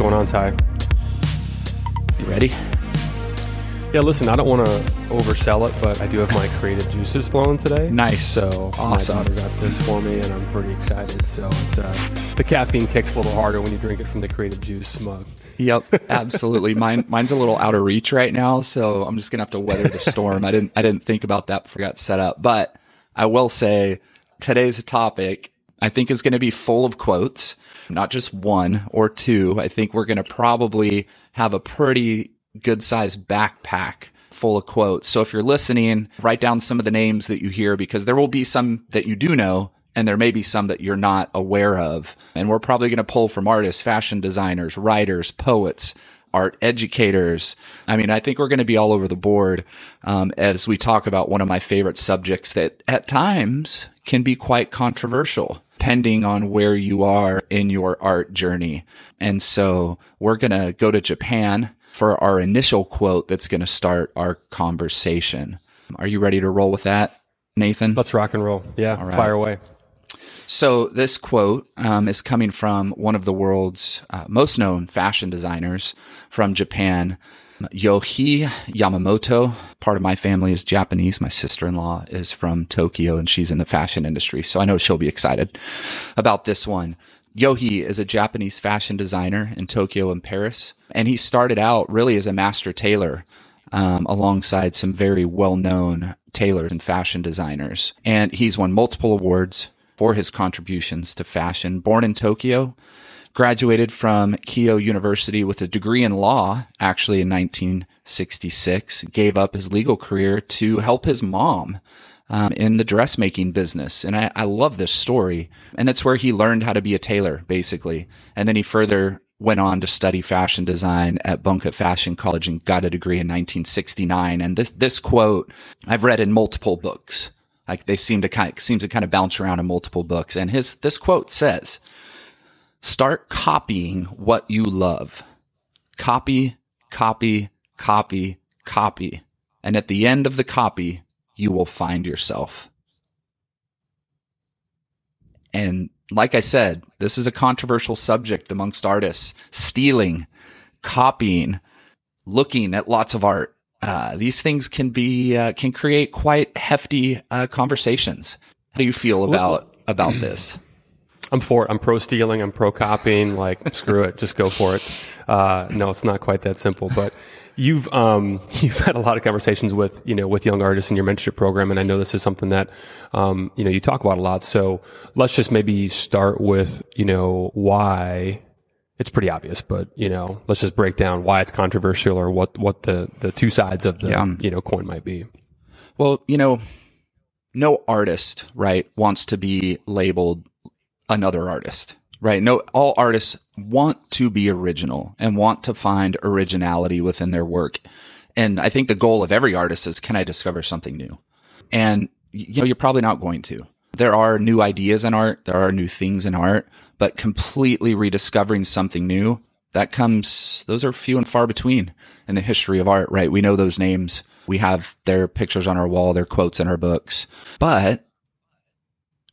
going on, Ty? You ready? Yeah, listen, I don't want to oversell it, but I do have my creative juices flowing today. Nice. So Awesome. my daughter got this for me, and I'm pretty excited. So it's, uh, the caffeine kicks a little harder when you drink it from the creative juice mug. Yep, absolutely. Mine, mine's a little out of reach right now, so I'm just gonna have to weather the storm. I didn't, I didn't think about that before I got set up, but I will say today's topic I think is going to be full of quotes, not just one or two. I think we're going to probably have a pretty good sized backpack full of quotes. So if you're listening, write down some of the names that you hear because there will be some that you do know and there may be some that you're not aware of. And we're probably going to pull from artists, fashion designers, writers, poets, art educators. I mean, I think we're going to be all over the board um, as we talk about one of my favorite subjects that at times can be quite controversial depending on where you are in your art journey. And so we're going to go to Japan for our initial quote that's going to start our conversation. Are you ready to roll with that, Nathan? Let's rock and roll. Yeah, right. fire away. So this quote um, is coming from one of the world's uh, most known fashion designers from Japan, Yohji Yamamoto. Part of my family is Japanese. My sister-in-law is from Tokyo and she's in the fashion industry. So I know she'll be excited about this one. Yohei is a Japanese fashion designer in Tokyo and Paris. And he started out really as a master tailor um, alongside some very well-known tailors and fashion designers. And he's won multiple awards for his contributions to fashion. Born in Tokyo, graduated from Keio University with a degree in law, actually in 1966, gave up his legal career to help his mom um, in the dressmaking business. And I, I love this story. And that's where he learned how to be a tailor, basically. And then he further went on to study fashion design at Bunka Fashion College and got a degree in 1969. And this, this quote I've read in multiple books. Like they seem to kind of, seems to kind of bounce around in multiple books. And his, this quote says, start copying what you love. Copy, copy, copy, copy. And at the end of the copy, you will find yourself. And like I said, this is a controversial subject amongst artists. Stealing, copying, looking at lots of art. Uh, these things can be, uh, can create quite hefty, uh, conversations. How do you feel about, about this? I'm for it. I'm pro stealing. I'm pro copying. Like, screw it. Just go for it. Uh, no, it's not quite that simple, but you've, um, you've had a lot of conversations with, you know, with young artists in your mentorship program. And I know this is something that, um, you know, you talk about a lot. So let's just maybe start with, you know, why it's pretty obvious, but you know, let's just break down why it's controversial or what, what the, the two sides of the, Yeah. you know, coin might be. Well, you know, no artist, right, wants to be labeled another artist, right? No, all artists want to be original and want to find originality within their work. And I think the goal of every artist is, can I discover something new? And, you know, you're probably not going to. There are new ideas in art. There are new things in art, but completely rediscovering something new, that comes, those are few and far between in the history of art, right? We know those names. We have their pictures on our wall, their quotes in our books. But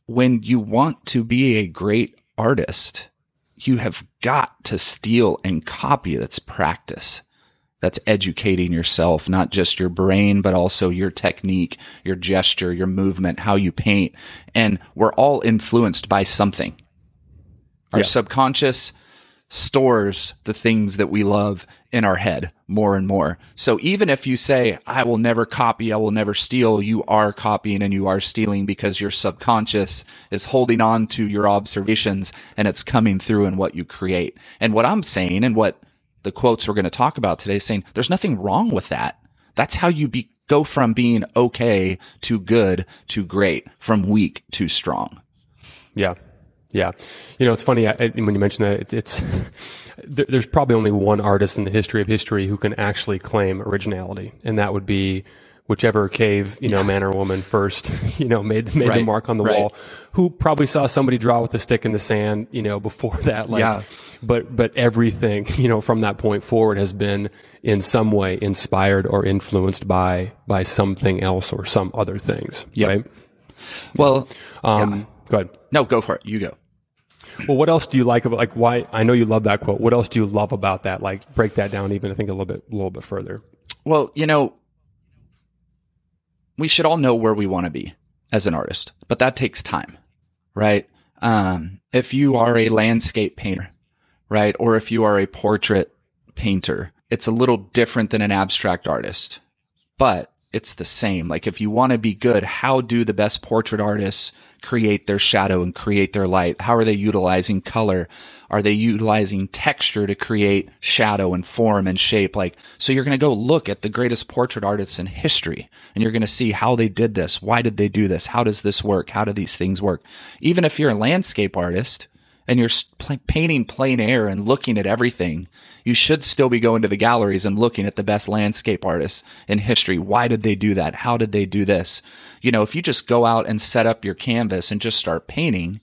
when you want to be a great artist, you have got to steal and copy. That's practice. That's educating yourself, not just your brain, but also your technique, your gesture, your movement, how you paint. And we're all influenced by something. Our Yeah. subconscious stores the things that we love in our head more and more. So even if you say, I will never copy, I will never steal, you are copying and you are stealing because your subconscious is holding on to your observations and it's coming through in what you create. And what I'm saying and what the quotes we're going to talk about today is saying there's nothing wrong with that. That's how you be, go from being okay to good to great, from weak to strong. Yeah. Yeah. You know, it's funny I, I- when you mention that, it, it's, there, there's probably only one artist in the history of history who can actually claim originality, and that would be whichever cave, you know, man or woman first, you know, made, made the mark on the Right. wall, who probably saw somebody draw with a stick in the sand, you know, before that. Like, Yeah. but, but everything, you know, from that point forward has been in some way inspired or influenced by, by something else or some other things. Yep. Right. Well, Um, go ahead. no, go for it. You go. Well, what else do you like about like why? I know you love that quote. What else do you love about that? Like break that down even I think a little bit, a little bit further. Well, you know, we should all know where we want to be as an artist, but that takes time, right? Um, if you are a landscape painter, right, or if you are a portrait painter, it's a little different than an abstract artist, but it's the same. Like if you want to be good, how do the best portrait artists create their shadow and create their light? How are they utilizing color? Are they utilizing texture to create shadow and form and shape? Like, so you're going to go look at the greatest portrait artists in history and you're going to see how they did this. Why did they do this? How does this work? How do these things work? Even if you're a landscape artist, and you're painting plein air and looking at everything, you should still be going to the galleries and looking at the best landscape artists in history. Why did they do that? How did they do this? You know, if you just go out and set up your canvas and just start painting,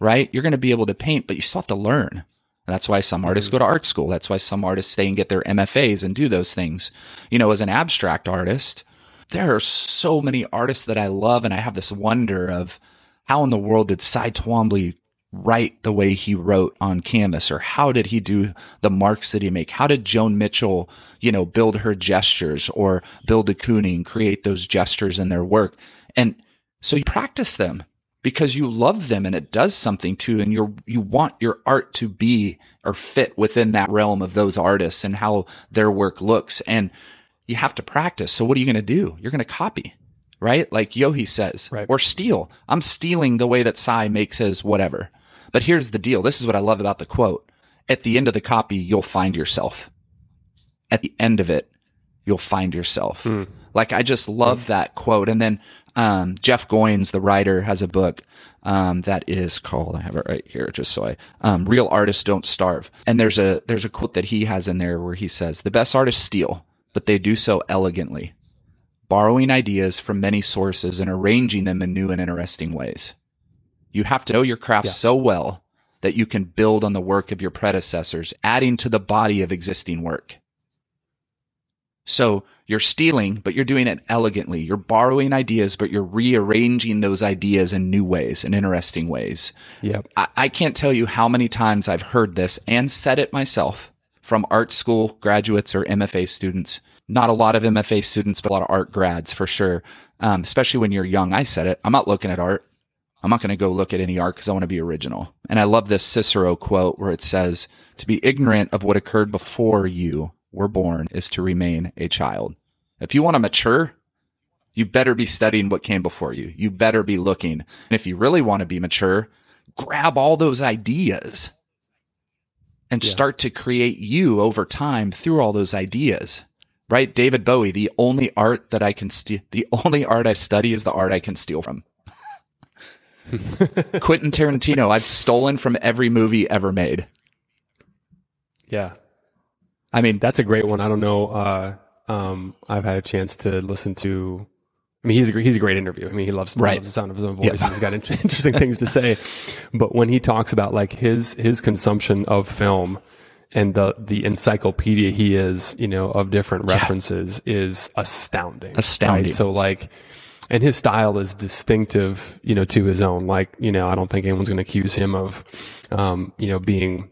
right? You're going to be able to paint, but you still have to learn. That's why some artists mm-hmm. go to art school. That's why some artists stay and get their MFAs and do those things. You know, as an abstract artist, there are so many artists that I love, and I have this wonder of how in the world did Cy Twombly write the way he wrote on canvas or how did he do the marks that he make? How did joan mitchell you know build her gestures or bill de kooning create those gestures in their work? And so you practice them because you love them and it does something to and you you want your art to be or fit within that realm of those artists and how their work looks. And you have to practice. So what are you going to do? You're going to copy right? Like Yohji says right. or steal. I'm stealing the way that Cy makes his whatever but here's the deal. This is what I love about the quote. At the end of the copy, you'll find yourself. At the end of it, you'll find yourself. Mm. Like I just love mm. that quote. And then um, Jeff Goins, the writer, has a book um, that is called. I have it right here, just so I. Um, Real artists don't starve. And there's a there's a quote that he has in there where he says, "The best artists steal, but they do so elegantly, borrowing ideas from many sources and arranging them in new and interesting ways." You have to know your craft yeah. so well that you can build on the work of your predecessors, adding to the body of existing work. So you're stealing, but you're doing it elegantly. You're borrowing ideas, but you're rearranging those ideas in new ways, in interesting ways. Yep. I, I can't tell you how many times I've heard this and said it myself from art school graduates or MFA students. Not a lot of MFA students, but a lot of art grads for sure. Um, especially when you're young. I said it. I'm not looking at art. I'm not going to go look at any art because I want to be original. And I love this Cicero quote where it says, to be ignorant of what occurred before you were born is to remain a child. If you want to mature, you better be studying what came before you. You better be looking. And if you really want to be mature, grab all those ideas and yeah. start to create you over time through all those ideas. Right? David Bowie, the only art that I can steal, the only art I study is the art I can steal from. Quentin Tarantino, I've stolen from every movie ever made. Yeah. I mean, that's a great one. I don't know. Uh, um, I've had a chance to listen to. I mean, he's a he's a great interview. I mean, he loves, right. loves the sound of his own voice. Yeah. He's got interesting things to say. But when he talks about like his his consumption of film and the the encyclopedia he is, you know, of different references yeah. is astounding. Astounding. Right? So like and his style is distinctive, you know, to his own. Like, you know, I don't think anyone's going to accuse him of, um, you know, being,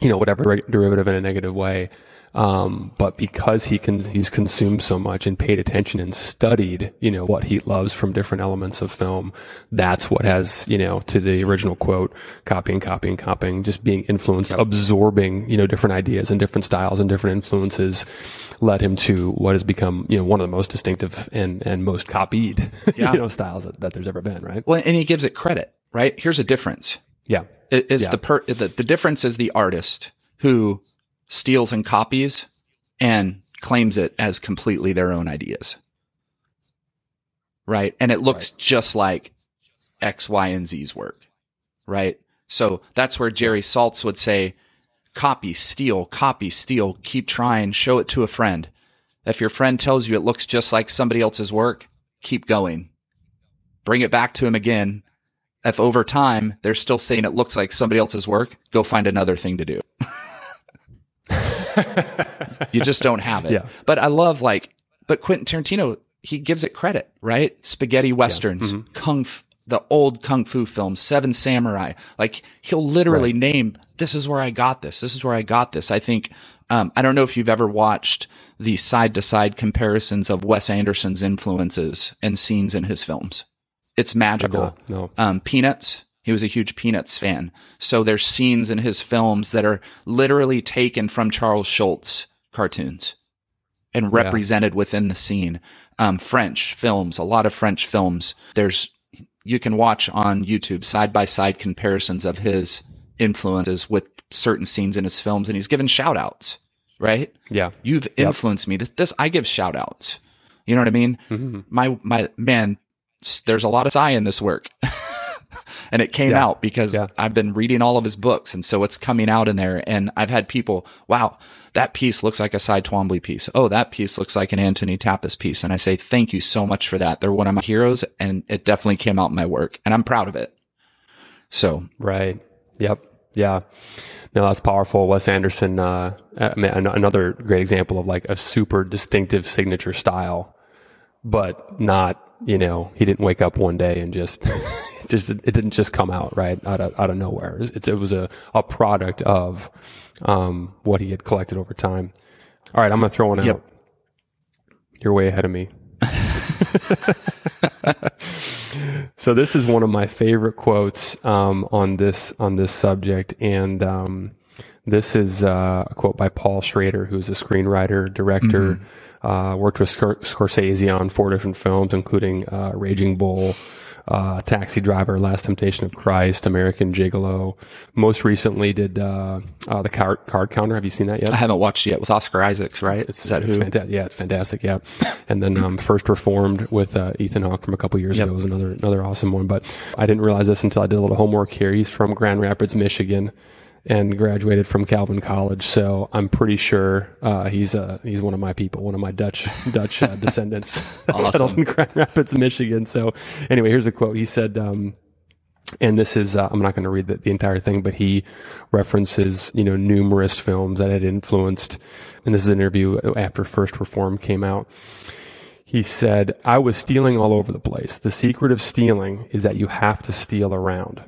you know, whatever derivative in a negative way. Um, but because he can, he's consumed so much and paid attention and studied, you know, what he loves from different elements of film, that's what has, you know, to the original quote, copying, copying, copying, just being influenced, yep. absorbing, you know, different ideas and different styles and different influences led him to what has become, you know, one of the most distinctive and, and most copied, yeah. you know, styles that, that there's ever been, right? Well, and he gives it credit, right? Here's a difference. Yeah. Is yeah. the per, the, the difference is the artist who steals and copies and claims it as completely their own ideas. Right. And it looks right. just like X, Y, and Z's work. Right. So that's where Jerry Saltz would say, copy, steal, copy, steal, keep trying, show it to a friend. If your friend tells you it looks just like somebody else's work, keep going. Bring it back to him again. If over time they're still saying it looks like somebody else's work, go find another thing to do. you just don't have it. Yeah. But I love like, but Quentin Tarantino, he gives it credit, right? Spaghetti westerns, yeah. mm-hmm. kung, the old kung fu films, Seven Samurai. Like he'll literally right. name, this is where I got this. This is where I got this. I think, um, I don't know if you've ever watched the side to side comparisons of Wes Anderson's influences and scenes in his films. It's magical. No. Um, Peanuts. He was a huge Peanuts fan. So there's scenes in his films that are literally taken from Charles Schulz cartoons and represented yeah. within the scene. Um, French films, a lot of French films. There's, you can watch on YouTube side by side comparisons of his influences with certain scenes in his films and he's given shout outs, right? Yeah. You've influenced yep. me. This, this, I give shout outs. You know what I mean? Mm-hmm. My, my, man, there's a lot of Cy in this work. and it came yeah. out because yeah. I've been reading all of his books. And so it's coming out in there. And I've had people, wow, that piece looks like a Cy Twombly piece. Oh, that piece looks like an Antoni Tàpies piece. And I say, thank you so much for that. They're one of my heroes and it definitely came out in my work and I'm proud of it. So. Right. Yep. Yeah. No, that's powerful. Wes Anderson, uh, I mean, another great example of like a super distinctive signature style, but not you know, he didn't wake up one day and just, just, it didn't just come out, right? Out of, out of nowhere. It, it was a, a product of, um, what he had collected over time. All right. I'm going to throw one out. Yep. You're way ahead of me. so this is one of my favorite quotes, um, on this, on this subject. And, um, this is uh, a quote by Paul Schrader, who's a screenwriter, director, mm-hmm uh, worked with Scor- Scorsese on four different films, including uh, Raging Bull, uh, Taxi Driver, Last Temptation of Christ, American Gigolo. Most recently did uh, uh, the card, card Counter. Have you seen that yet? I haven't watched yet with Oscar Isaacs, right? It's, Is that it's who? Fanta- yeah, it's fantastic. Yeah, and then um, First Reformed with uh, Ethan Hawke from a couple years yep. ago was another another awesome one. But I didn't realize this until I did a little homework here. He's from Grand Rapids, Michigan and graduated from Calvin College. So I'm pretty sure uh, he's uh, he's one of my people, one of my Dutch Dutch uh, descendants awesome. settled in Grand Rapids, Michigan. So anyway, here's a quote. He said. Um, and this is uh, I'm not going to read the, the, entire thing, but he references you know numerous films that had influenced. And this is an interview after First Reform came out. He said, "I was stealing all over the place. The secret of stealing is that you have to steal around."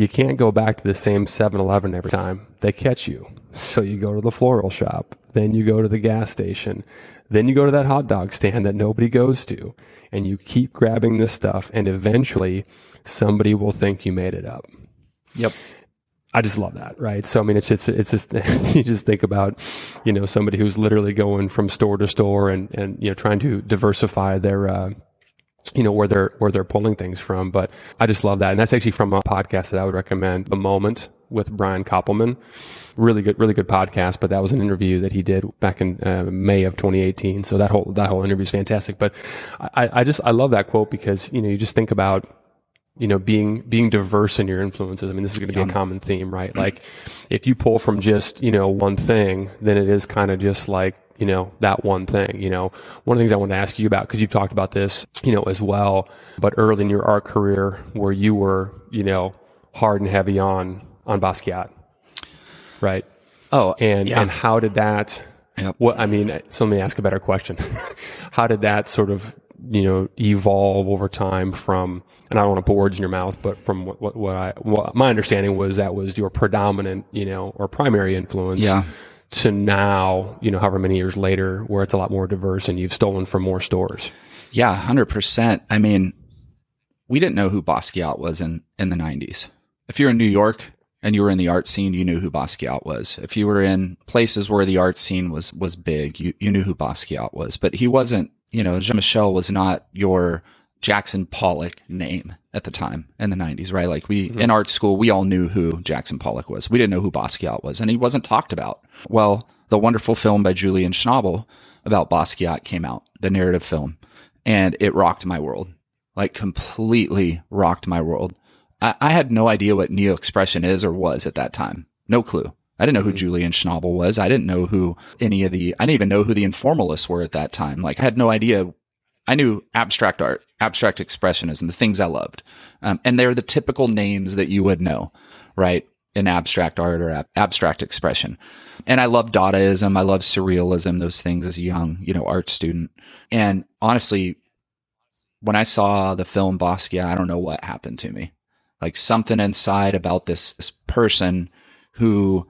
You can't go back to the same 7-Eleven every time. They catch you. So you go to the floral shop, then you go to the gas station, then you go to that hot dog stand that nobody goes to, and you keep grabbing this stuff, and eventually somebody will think you made it up. Yep. I just love that, right? So I mean, it's just it's just you just think about, you know, somebody who's literally going from store to store and and you know trying to diversify their uh, you know where they're where they're pulling things from but i just love that. And that's actually from a podcast that i would recommend the moment with brian koppelman. Really good really good podcast but that was an interview that he did back in uh, may of 2018 so that whole that whole interview is fantastic. But I, I just i love that quote because you know you just think about you know, being, being diverse in your influences. I mean, this is going to be a common theme, right? Like if you pull from just, you know, one thing, then it is kind of just like, you know, that one thing, you know, one of the things I want to ask you about, cause you've talked about this, you know, as well, but early in your art career where you were, you know, hard and heavy on, on Basquiat, right? Oh, and, yeah. and how did that, Yep. What I mean, so let me ask a better question. How did that sort of you know evolve over time from and I don't want to put words in your mouth, but from what, what, what I what my understanding was that was your predominant, you know, or primary influence. Yeah. To now, you know, however many years later, where it's a lot more diverse and you've stolen from more stores. Yeah, hundred percent. I mean, we didn't know who Basquiat was in in the nineties. If you're in New York and you were in the art scene, you knew who Basquiat was. If you were in places where the art scene was was big, you you knew who Basquiat was. But he wasn't you know, Jean Michel was not your Jackson Pollock name at the time in the 90s, right? Like we, mm-hmm. in art school, we all knew who Jackson Pollock was. We didn't know who Basquiat was, and he wasn't talked about. Well, the wonderful film by Julian Schnabel about Basquiat came out, the narrative film, and it rocked my world. Like completely rocked my world. I, I had no idea what neo expression is or was at that time. No clue. I didn't know who mm-hmm. Julian Schnabel was. I didn't know who any of the, I didn't even know who the informalists were at that time. Like I had no idea. I knew abstract art, abstract expressionism, the things I loved. Um, and they're the typical names that you would know, right? In abstract art or ab- abstract expression. And I love Dadaism. I love surrealism, those things as a young, you know, art student. And honestly, when I saw the film Basquiat, I don't know what happened to me. Like something inside about this, this person who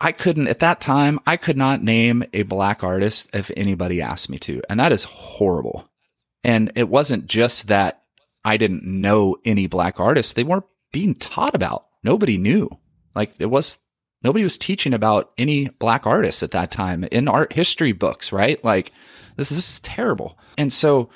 I couldn't at that time, I could not name a black artist if anybody asked me to. And that is horrible. And it wasn't just that I didn't know any black artists. They weren't being taught about. Nobody knew. Like it was nobody was teaching about any black artists at that time in art history books, right? Like this, this is terrible. And so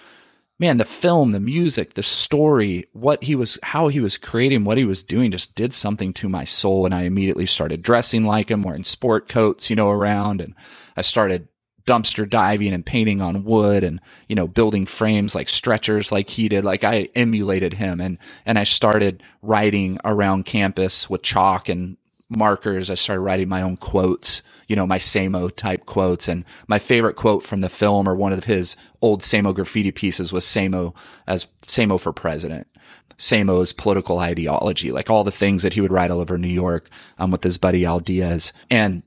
man, the film, the music, the story, what he was, how he was creating, what he was doing just did something to my soul. And I immediately started dressing like him, wearing sport coats, you know, around. And I started dumpster diving and painting on wood and, you know, building frames like stretchers like he did. Like I emulated him and, and I started writing around campus with chalk and markers. I started writing my own quotes, you know, my Samo type quotes. And my favorite quote from the film or one of his old Samo graffiti pieces was Samo as Samo for president. Samo's political ideology, like all the things that he would write all over New York um, with his buddy Al Diaz. And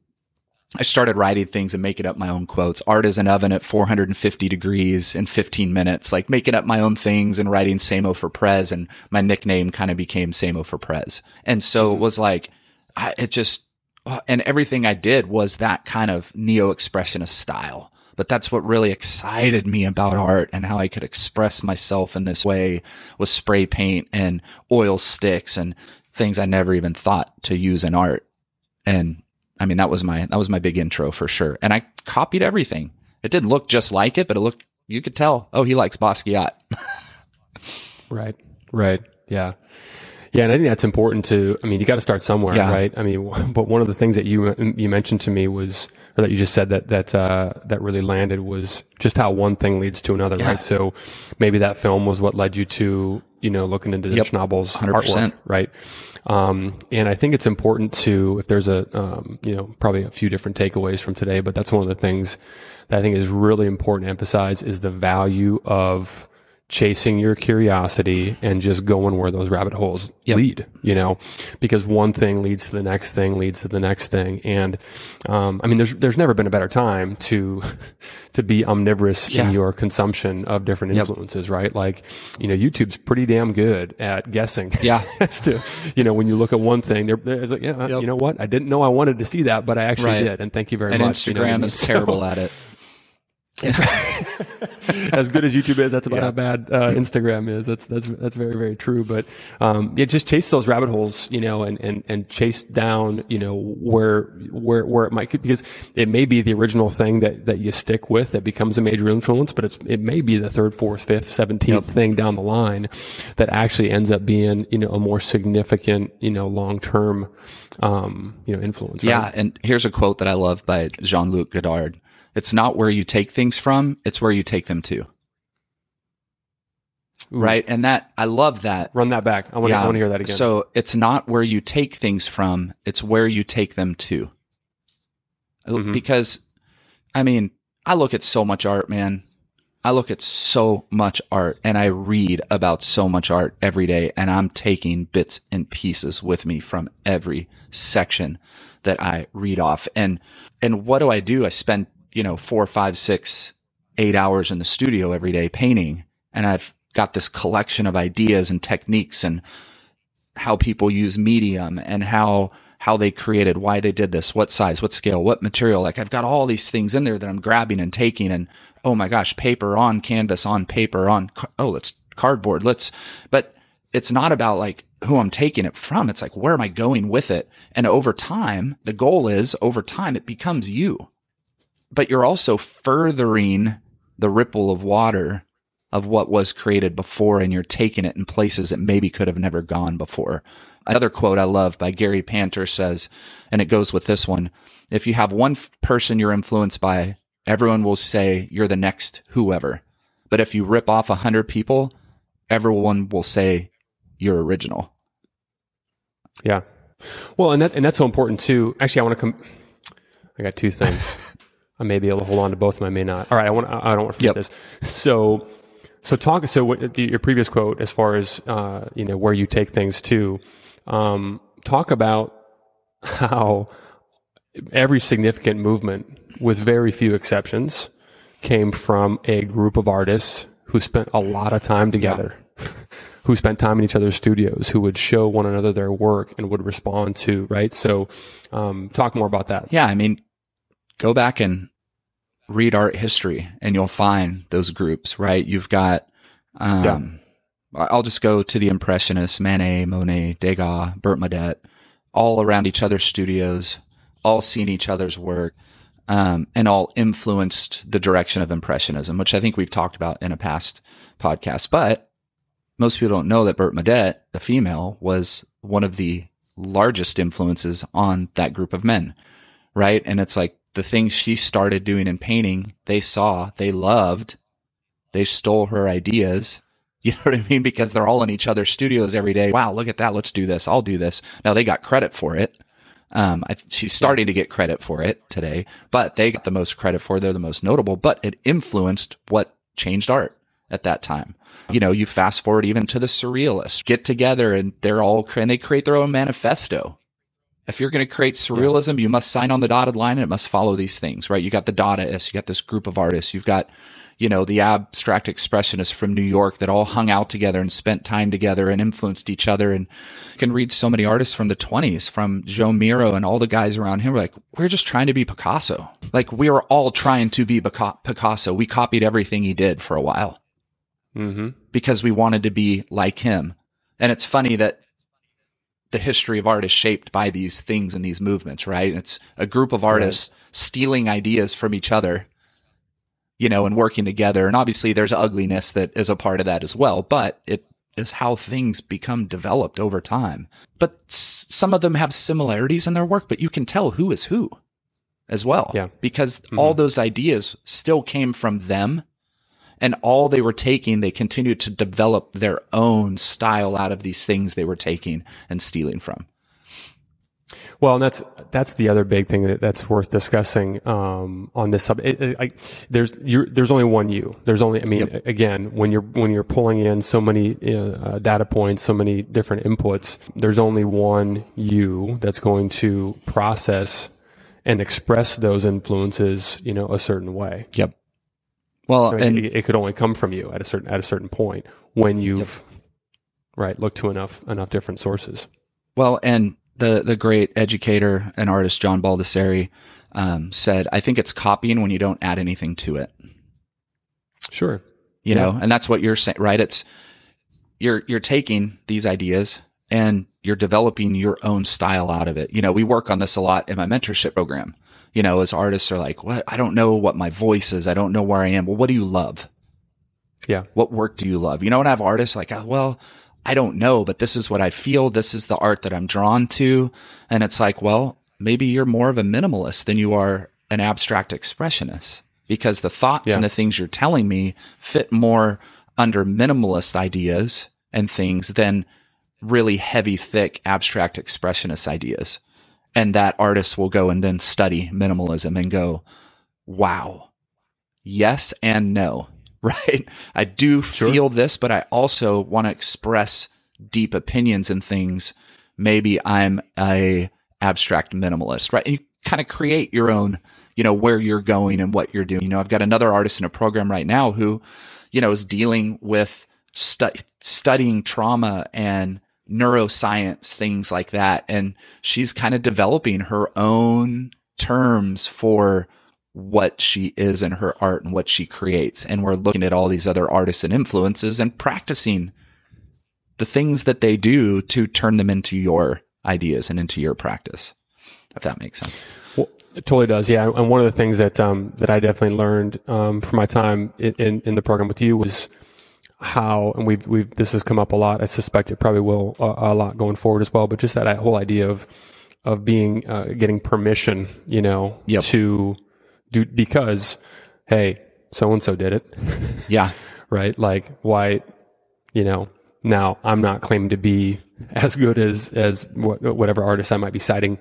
I started writing things and making up my own quotes. Art is an oven at 450 degrees in 15 minutes, like making up my own things and writing Samo for Prez. And my nickname kind of became Samo for Prez. And so it was like, I, it just, Uh, and everything I did was that kind of neo expressionist style. But that's what really excited me about art and how I could express myself in this way with spray paint and oil sticks and things I never even thought to use in art. And I mean, that was my, that was my big intro for sure. And I copied everything. It didn't look just like it, but it looked, you could tell, oh, he likes Basquiat. right. Right. Yeah. Yeah, and I think that's important to. I mean, you got to start somewhere, yeah. right? I mean, but one of the things that you you mentioned to me was, or that you just said that that uh, that really landed was just how one thing leads to another, yeah. right? So maybe that film was what led you to you know looking into yep. Schnabel's 100%. artwork, right? Um, and I think it's important to if there's a um, you know probably a few different takeaways from today, but that's one of the things that I think is really important to emphasize is the value of chasing your curiosity and just going where those rabbit holes yep. lead, you know, because one thing leads to the next thing, leads to the next thing. And, um, I mean, there's, there's never been a better time to, to be omnivorous yeah. in your consumption of different influences, yep. right? Like, you know, YouTube's pretty damn good at guessing. Yeah. as to, you know, when you look at one thing, there, there's like, yeah, yep. you know what? I didn't know I wanted to see that, but I actually right. did. And thank you very and much. Instagram you know is terrible at it. as good as YouTube is, that's about yeah. how bad uh, Instagram is. That's that's that's very very true. But um, yeah, just chase those rabbit holes, you know, and and and chase down, you know, where where where it might because it may be the original thing that that you stick with that becomes a major influence, but it's it may be the third, fourth, fifth, seventeenth yep. thing down the line that actually ends up being you know a more significant you know long term um, you know influence. Right? Yeah, and here's a quote that I love by Jean Luc Godard. It's not where you take things from, it's where you take them to. Ooh. Right. And that, I love that. Run that back. I want yeah. to hear that again. So it's not where you take things from, it's where you take them to. Mm-hmm. Because, I mean, I look at so much art, man. I look at so much art and I read about so much art every day and I'm taking bits and pieces with me from every section that I read off. And, and what do I do? I spend you know, four, five, six, eight hours in the studio every day painting. And I've got this collection of ideas and techniques and how people use medium and how, how they created, why they did this, what size, what scale, what material. Like I've got all these things in there that I'm grabbing and taking and, oh my gosh, paper on canvas, on paper, on, oh, let's cardboard. Let's, but it's not about like who I'm taking it from. It's like, where am I going with it? And over time, the goal is over time, it becomes you but you're also furthering the ripple of water of what was created before and you're taking it in places that maybe could have never gone before. Another quote I love by Gary Panter says, and it goes with this one. If you have one f- person you're influenced by, everyone will say you're the next whoever. But if you rip off a hundred people, everyone will say you're original. Yeah. Well, and that, and that's so important too. Actually, I want to come, I got two things. I may be able to hold on to both of them. I may not. All right. I want, I don't want to forget yep. this. So, so talk, so what, your previous quote, as far as, uh, you know, where you take things to, um, talk about how every significant movement with very few exceptions came from a group of artists who spent a lot of time together, who spent time in each other's studios, who would show one another their work and would respond to, right? So, um, talk more about that. Yeah. I mean, go back and read art history and you'll find those groups, right? You've got, um, yeah. I'll just go to the Impressionists, Manet, Monet, Degas, Bernadette, all around each other's studios, all seeing each other's work, um, and all influenced the direction of Impressionism, which I think we've talked about in a past podcast. But most people don't know that Bernadette, the female, was one of the largest influences on that group of men, right? And it's like the things she started doing in painting, they saw, they loved, they stole her ideas. You know what I mean? Because they're all in each other's studios every day. Wow, look at that. Let's do this. I'll do this. Now they got credit for it. Um, I, she's starting to get credit for it today, but they got the most credit for it. They're the most notable, but it influenced what changed art at that time. You know, you fast forward even to the surrealists get together and they're all, and they create their own manifesto. If you're going to create surrealism, you must sign on the dotted line and it must follow these things, right? You got the Dadaists, you got this group of artists, you've got, you know, the abstract expressionists from New York that all hung out together and spent time together and influenced each other. And you can read so many artists from the 20s, from Joe Miro and all the guys around him. We're like, we're just trying to be Picasso. Like we were all trying to be Picasso. We copied everything he did for a while mm-hmm. because we wanted to be like him. And it's funny that the history of art is shaped by these things and these movements, right? It's a group of artists right. stealing ideas from each other, you know, and working together. And obviously there's ugliness that is a part of that as well, but it is how things become developed over time. But s- some of them have similarities in their work, but you can tell who is who as well. Yeah. Because mm-hmm. all those ideas still came from them and all they were taking, they continued to develop their own style out of these things they were taking and stealing from. Well, and that's that's the other big thing that, that's worth discussing um, on this subject. there's there's only one you. There's only I mean yep. again when you're when you're pulling in so many uh, data points, so many different inputs. There's only one you that's going to process and express those influences, you know, a certain way. Yep. Well, and it, it, could only come from you at a certain at a certain point when you've yep. right looked to enough enough different sources. Well, and the the great educator and artist John Baldessari um, said, "I think it's copying when you don't add anything to it." Sure, you yeah. know, and that's what you're saying, right? It's you're you're taking these ideas and you're developing your own style out of it. You know, we work on this a lot in my mentorship program you know, as artists are like, what? I don't know what my voice is. I don't know where I am. Well, what do you love? Yeah. What work do you love? You know, when I have artists like, oh, well, I don't know, but this is what I feel. This is the art that I'm drawn to. And it's like, well, maybe you're more of a minimalist than you are an abstract expressionist because the thoughts yeah. and the things you're telling me fit more under minimalist ideas and things than really heavy, thick, abstract expressionist ideas and that artist will go and then study minimalism and go, wow, yes and no, right? I do sure. feel this, but I also want to express deep opinions and things. Maybe I'm a abstract minimalist, right? And you kind of create your own, you know, where you're going and what you're doing. You know, I've got another artist in a program right now who, you know, is dealing with stu- studying trauma and neuroscience, things like that. And she's kind of developing her own terms for what she is in her art and what she creates. And we're looking at all these other artists and influences and practicing the things that they do to turn them into your ideas and into your practice. If that makes sense. It totally does. Yeah. And one of the things that, um, that I definitely learned, um, from my time in, in, in the program with you was, how, and we've, we've, this has come up a lot. I suspect it probably will a, a lot going forward as well, but just that whole idea of, of being, uh, getting permission, you know, yep. to do, because, hey, so and so did it. Yeah. right. Like why, you know, now I'm not claiming to be as good as, as whatever artist I might be citing,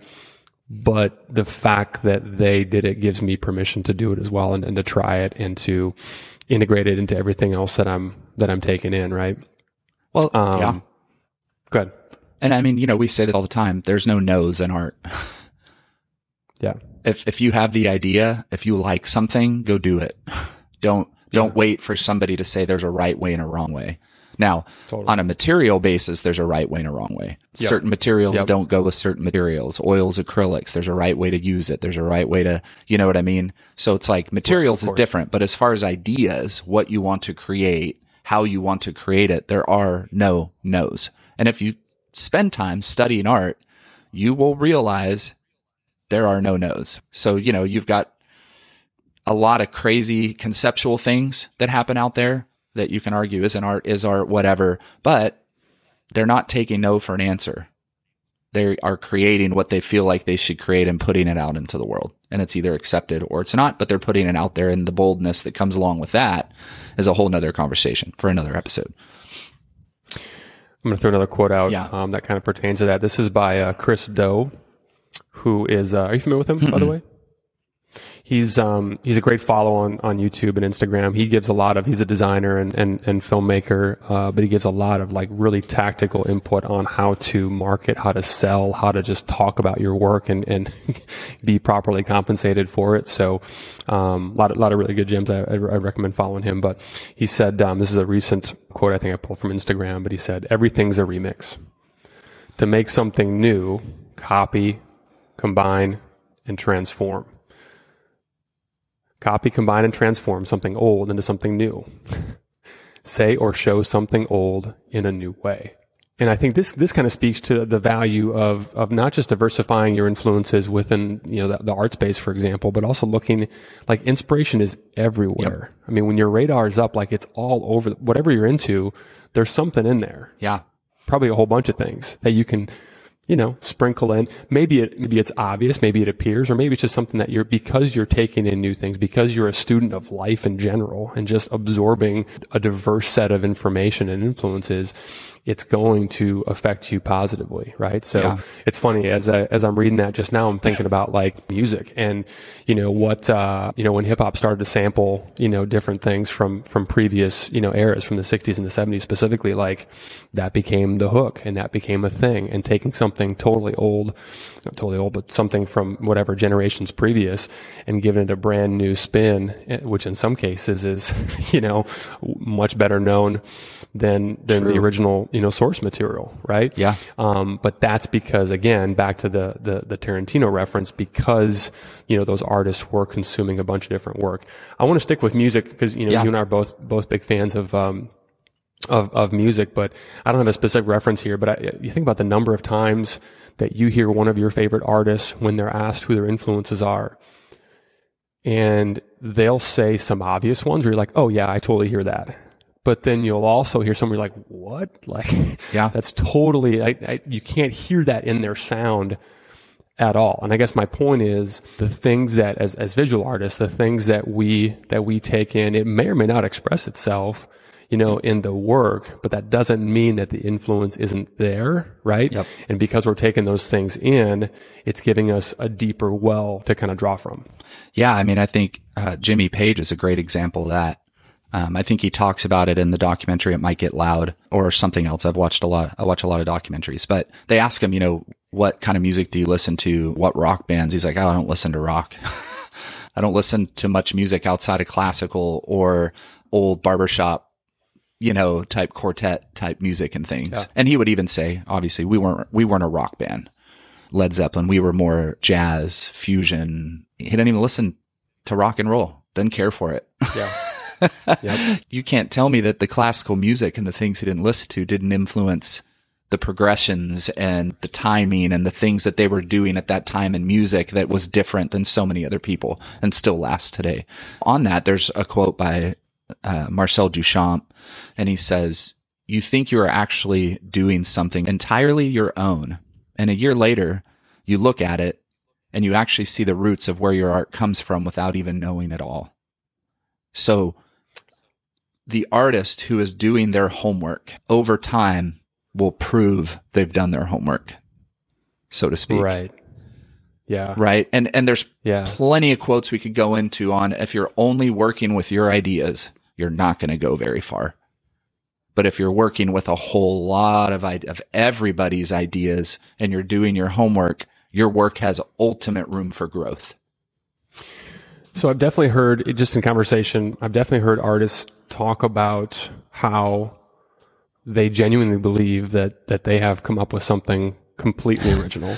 but the fact that they did it gives me permission to do it as well and, and to try it and to integrate it into everything else that I'm that I'm taking in, right? Well, um, yeah. Good. And I mean, you know, we say this all the time. There's no no's in art. yeah. If if you have the idea, if you like something, go do it. Don't Don't wait for somebody to say there's a right way and a wrong way. Now, Totally. on a material basis, there's a right way and a wrong way. Yep. Certain materials Yep. don't go with certain materials. Oils, acrylics, there's a right way to use it. There's a right way to, you know what I mean? So it's like materials is different, but as far as ideas, what you want to create, how you want to create it, there are no no's. And if you spend time studying art, you will realize there are no no's. So, you know, you've got a lot of crazy conceptual things that happen out there that you can argue isn't art, is art, whatever, but they're not taking no for an answer. They are creating what they feel like they should create and putting it out into the world. And it's either accepted or it's not, but they're putting it out there. And the boldness that comes along with that is a whole nother conversation for another episode. I'm going to throw another quote out Yeah. um, that kind of pertains to that. This is by uh, Chris Do, who is. Uh, are you familiar with him, by the way? He's um, he's a great follow on, on YouTube and Instagram. He gives a lot of. He's a designer and and, and filmmaker, uh, but he gives a lot of like really tactical input on how to market, how to sell, how to just talk about your work and and be properly compensated for it. So, um, a lot of, lot of really good gems. I, I recommend following him. But he said um, this is a recent quote I think I pulled from Instagram, but he said everything's a remix. To make something new, copy, combine, and transform. Copy, combine, and transform something old into something new. Say or show something old in a new way. And I think this, this kind of speaks to the value of, of not just diversifying your influences within, you know, the, the art space, for example, but also looking like inspiration is everywhere. I mean, when your radar is up, like it's all over, whatever you're into, there's something in there Yeah. probably a whole bunch of things that you can, you know, sprinkle in. Maybe it, maybe it's obvious, maybe it appears, or maybe it's just something that you're, because you're taking in new things, because you're a student of life in general and just absorbing a diverse set of information and influences, it's going to affect you positively, right? So Yeah. it's funny as I, as I'm reading that just now, I'm thinking about like music and, you know, what, uh, you know, when hip hop started to sample, you know, different things from, from previous, you know, eras from the 60s and the 70s specifically, like that became the hook and that became a thing and taking something totally old, not totally old, but something from whatever generations previous and giving it a brand new spin, eh, which in some cases is, you know, much better known than, than the original, you know, source material, right? Yeah. Um, but that's because again, back to the, the, the Tarantino reference, because, you know, those artists were consuming a bunch of different work. I want to stick with music because, you know, Yeah. you and I are both, both big fans of, um, of, of music, but I don't have a specific reference here, but I, you think about the number of times that you hear one of your favorite artists when they're asked who their influences are. And they'll say some obvious ones where you're like, oh yeah, I totally hear that. But then you'll also hear somebody like, what? Like, Yeah. that's totally, I, I, you can't hear that in their sound at all. And I guess my point is the things that as, as visual artists, the things that we, that we take in, it may or may not express itself, you know, in the work, but that doesn't mean that the influence isn't there, right? Yep. And because we're taking those things in, it's giving us a deeper well to kind of draw from. Yeah, I mean, I think uh, Jimmy Page is a great example of that. Um, I think he talks about it in the documentary. It might get loud or something else. I've watched a lot. I watch a lot of documentaries, but they ask him, you know, what kind of music do you listen to? What rock bands? He's like, oh, I don't listen to rock. I don't listen to much music outside of classical or old barbershop, you know, type quartet type music and things. And he would even say, obviously, we weren't we weren't a rock band. Led Zeppelin, we were more jazz, fusion. He didn't even listen to rock and roll. Didn't care for it. Yeah. you can't tell me that the classical music and the things he didn't listen to didn't influence the progressions and the timing and the things that they were doing at that time in music that was different than so many other people and still lasts today. On that, there's a quote by uh, Marcel Duchamp, and he says, You think you are actually doing something entirely your own. And a year later, you look at it and you actually see the roots of where your art comes from without even knowing it all. So, the artist who is doing their homework over time will prove they've done their homework, so to speak. Right. Yeah. Right. And and there's Yeah. plenty of quotes we could go into on if you're only working with your ideas, you're not going to go very far. But if you're working with a whole lot of of everybody's ideas and you're doing your homework, your work has ultimate room for growth. So I've definitely heard, just in conversation, I've definitely heard artists talk about how they genuinely believe that, that they have come up with something completely original.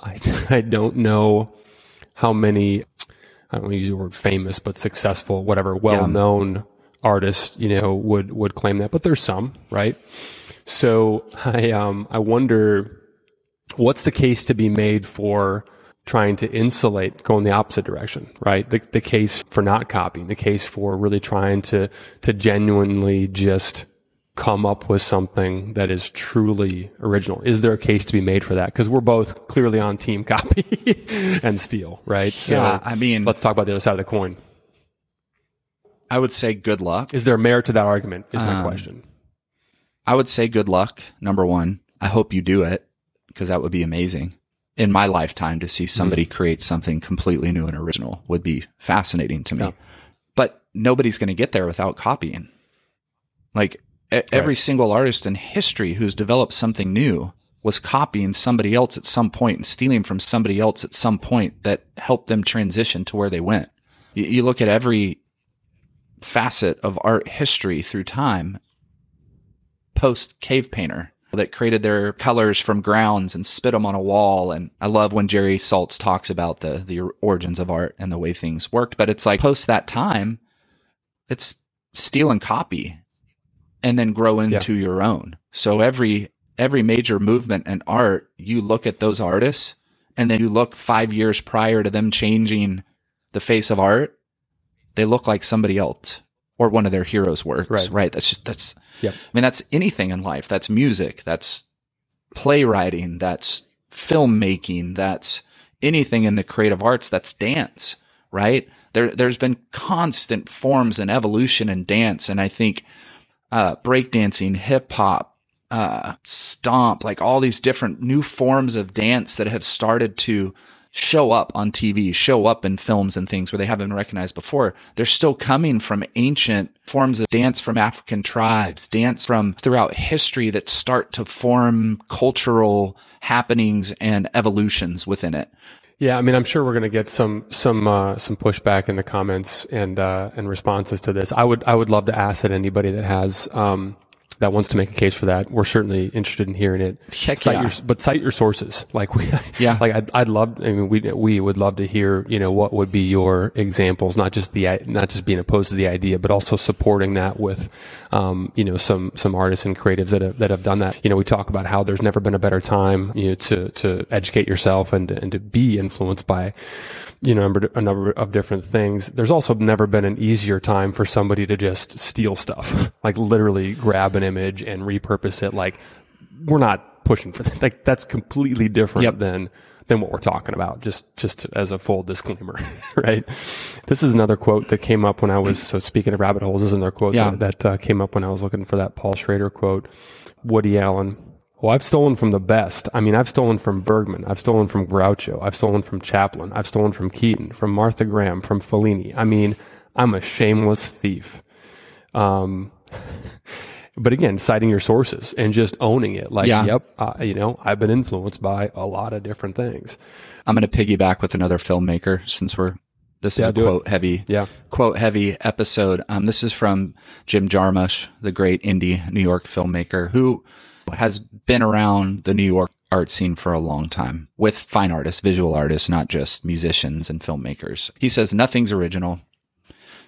I, I don't know how many, I don't want to use the word famous, but successful, whatever, well known artists, you know, would, would claim that, but there's some, right? So I, um, I wonder what's the case to be made for trying to insulate going the opposite direction, right? The, the case for not copying, the case for really trying to, to genuinely just come up with something that is truly original. Is there a case to be made for that? Because we're both clearly on team copy and steal, right? So yeah, I mean, let's talk about the other side of the coin. I would say good luck. Is there merit to that argument? Is my um, question. I would say good luck. Number one, I hope you do it because that would be amazing in my lifetime to see somebody mm create something completely new and original would be fascinating to me. Yeah. But nobody's going to get there without copying. Like right. every single artist in history who's developed something new was copying somebody else at some point and stealing from somebody else at some point that helped them transition to where they went. You, you look at every facet of art history through time post cave painter that created their colors from grounds and spit them on a wall. And I love when Jerry Saltz talks about the, the origins of art and the way things worked. But it's like post that time, it's steal and copy and then grow into yeah. your own. So every, every major movement in art, you look at those artists and then you look five years prior to them changing the face of art. They look like somebody else or one of their heroes' works, right? right? That's just, that's, Yep. I mean, that's anything in life. That's music. That's playwriting. That's filmmaking. That's anything in the creative arts. That's dance, right? There, there's been constant forms and evolution in dance. And I think, uh, breakdancing, hip hop, uh, stomp, like all these different new forms of dance that have started to show up on TV, show up in films and things where they haven't been recognized before. They're still coming from ancient forms of dance from African tribes, dance from throughout history that start to form cultural happenings and evolutions within it. Yeah, I mean, I'm sure we're going to get some some uh, some pushback in the comments and uh, and responses to this. I would I would love to ask that anybody that has um, that wants to make a case for that, we're certainly interested in hearing it. Heck cite yeah. your, but cite your sources. Like we, yeah, like I'd, I'd love. I mean, we we would love to hear. You know, what would be your examples? Not just the not just being opposed to the idea, but also supporting that with, um, you know, some some artists and creatives that have, that have done that. You know, we talk about how there's never been a better time, you know, to to educate yourself and and to be influenced by you know, a number of different things. There's also never been an easier time for somebody to just steal stuff, like literally grab an image and repurpose it. Like we're not pushing for that. Like that's completely different yep. than than what we're talking about. Just just as a full disclaimer, right? This is another quote that came up when I was so speaking of rabbit holes. Is another quote yeah. that, that uh, came up when I was looking for that Paul Schrader quote. Woody Allen well, I've stolen from the best. I mean, I've stolen from Bergman. I've stolen from Groucho. I've stolen from Chaplin. I've stolen from Keaton, from Martha Graham, from Fellini. I mean, I'm a shameless thief. Um, but again, citing your sources and just owning it. Like, yeah. yep, uh, you know, I've been influenced by a lot of different things. I'm going to piggyback with another filmmaker since we're this yeah, is a quote it. heavy, yeah. quote heavy episode. Um, this is from Jim Jarmusch, the great indie New York filmmaker who has been around the New York art scene for a long time with fine artists, visual artists, not just musicians and filmmakers. He says nothing's original.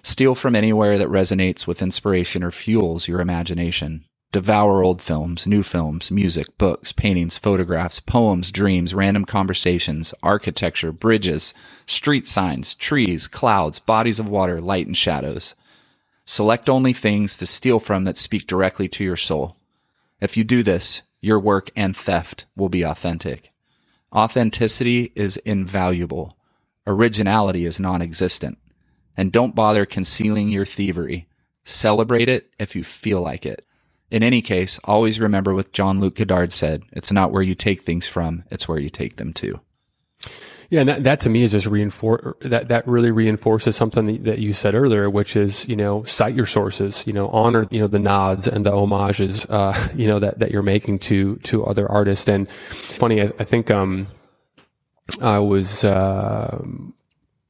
Steal from anywhere that resonates with inspiration or fuels your imagination. Devour old films, new films, music, books, paintings, photographs, poems, dreams, random conversations, architecture, bridges, street signs, trees, clouds, bodies of water, light and shadows. Select only things to steal from that speak directly to your soul. If you do this, your work and theft will be authentic. Authenticity is invaluable. Originality is non existent. And don't bother concealing your thievery. Celebrate it if you feel like it. In any case, always remember what Jean-Luc Godard said it's not where you take things from, it's where you take them to. Yeah, and that, that to me is just reinforce that that really reinforces something that you said earlier, which is you know cite your sources, you know honor you know the nods and the homages, uh, you know that that you're making to to other artists. And funny, I, I think um, I was. Uh,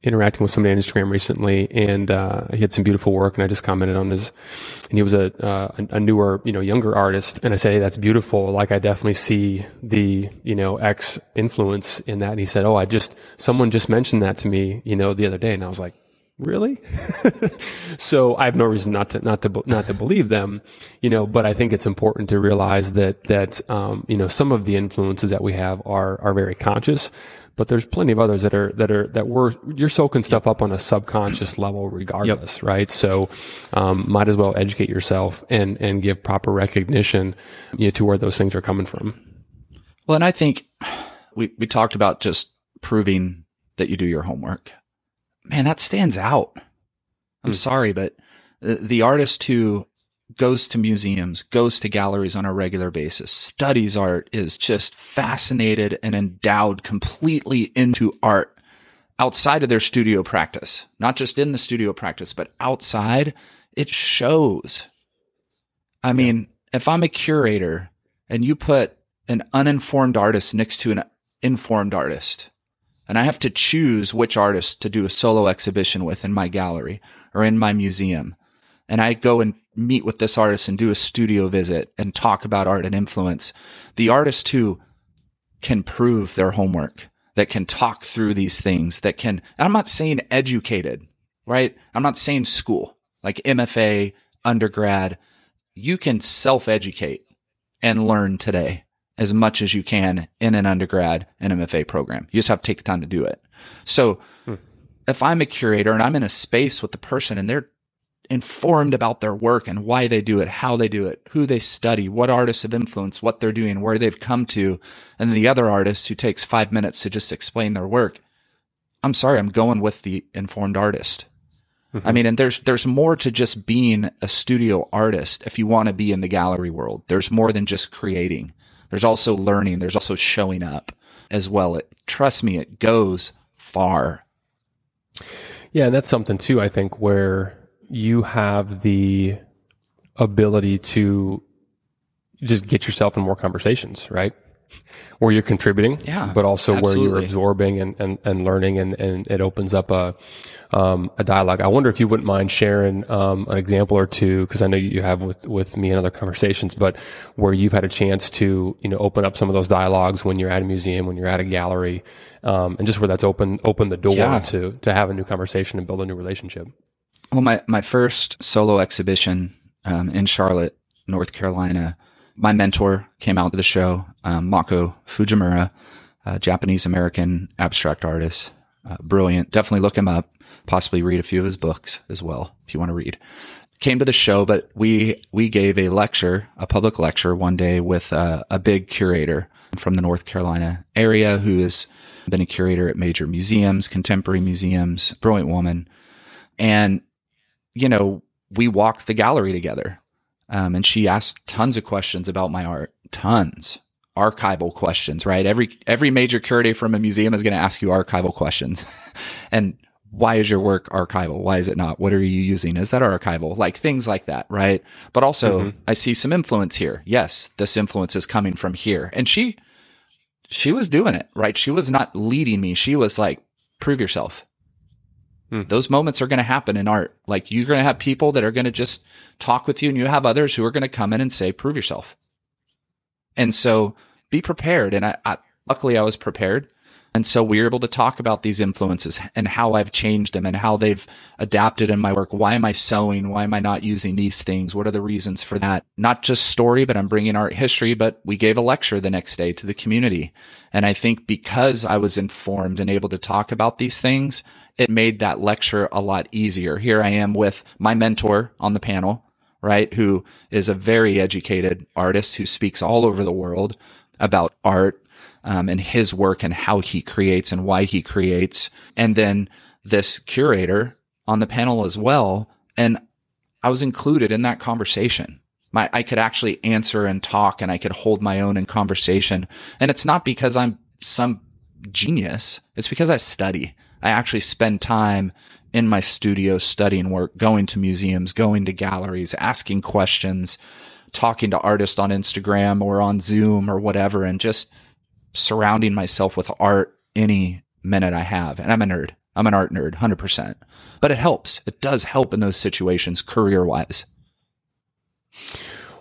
interacting with somebody on Instagram recently, and uh, he had some beautiful work, and I just commented on his, and he was a uh, a newer, you know, younger artist, and I said, hey, that's beautiful. Like I definitely see the, you know, X influence in that. And he said, oh, I just someone just mentioned that to me, you know, the other day, and I was like, really? so I have no reason not to not to not to believe them, you know. But I think it's important to realize that that um, you know some of the influences that we have are are very conscious but there's plenty of others that are that are that we're you're soaking stuff up on a subconscious level regardless, yep. right? So um, might as well educate yourself and and give proper recognition you know, to where those things are coming from. Well, and I think we we talked about just proving that you do your homework. Man, that stands out. I'm hmm. sorry, but the, the artist who goes to museums, goes to galleries on a regular basis, studies art, is just fascinated and endowed completely into art outside of their studio practice, not just in the studio practice, but outside, it shows. I mean, if I'm a curator and you put an uninformed artist next to an informed artist, and I have to choose which artist to do a solo exhibition with in my gallery or in my museum, and I go and meet with this artist and do a studio visit and talk about art and influence, the artist too can prove their homework, that can talk through these things, that can, I'm not saying educated, right? I'm not saying school, like MFA, undergrad. You can self educate and learn today as much as you can in an undergrad and MFA program. You just have to take the time to do it. So, hmm. if I'm a curator and I'm in a space with the person and they're informed about their work and why they do it, how they do it, who they study, what artists have influenced, what they're doing, where they've come to, and the other artist who takes five minutes to just explain their work. I'm sorry, I'm going with the informed artist. Mm-hmm. I mean, and there's there's more to just being a studio artist if you want to be in the gallery world. There's more than just creating. There's also learning. There's also showing up as well. It trust me, it goes far. Yeah, and that's something too. I think where you have the ability to just get yourself in more conversations, right? Where you're contributing, yeah, but also absolutely. where you're absorbing and, and, and learning and, and it opens up a, um, a dialogue. I wonder if you wouldn't mind sharing, um, an example or two, because I know you have with, with me in other conversations, but where you've had a chance to, you know, open up some of those dialogues when you're at a museum, when you're at a gallery, um, and just where that's open, open the door yeah. to, to have a new conversation and build a new relationship. Well, my, my first solo exhibition um, in Charlotte, North Carolina, my mentor came out to the show, um, Mako Fujimura, Japanese American abstract artist. Uh, brilliant. Definitely look him up. Possibly read a few of his books as well if you want to read. Came to the show, but we we gave a lecture, a public lecture one day with uh, a big curator from the North Carolina area who has been a curator at major museums, contemporary museums, brilliant woman. And you know, we walked the gallery together. Um, and she asked tons of questions about my art, tons archival questions, right? Every, every major curator from a museum is going to ask you archival questions. and why is your work archival? Why is it not? What are you using? Is that archival? Like things like that, right? But also mm-hmm. I see some influence here. Yes, this influence is coming from here. And she, she was doing it, right? She was not leading me. She was like, prove yourself. Hmm. Those moments are going to happen in art. Like you're going to have people that are going to just talk with you and you have others who are going to come in and say, prove yourself. And so be prepared. And I, I, luckily I was prepared. And so we were able to talk about these influences and how I've changed them and how they've adapted in my work. Why am I sewing? Why am I not using these things? What are the reasons for that? Not just story, but I'm bringing art history, but we gave a lecture the next day to the community. And I think because I was informed and able to talk about these things, it made that lecture a lot easier. Here I am with my mentor on the panel, right? Who is a very educated artist who speaks all over the world about art um, and his work and how he creates and why he creates. And then this curator on the panel as well. And I was included in that conversation. My, I could actually answer and talk and I could hold my own in conversation. And it's not because I'm some genius. It's because I study. I actually spend time in my studio studying work, going to museums, going to galleries, asking questions, talking to artists on Instagram or on Zoom or whatever, and just surrounding myself with art any minute I have. And I'm a nerd. I'm an art nerd, 100%. But it helps. It does help in those situations career wise.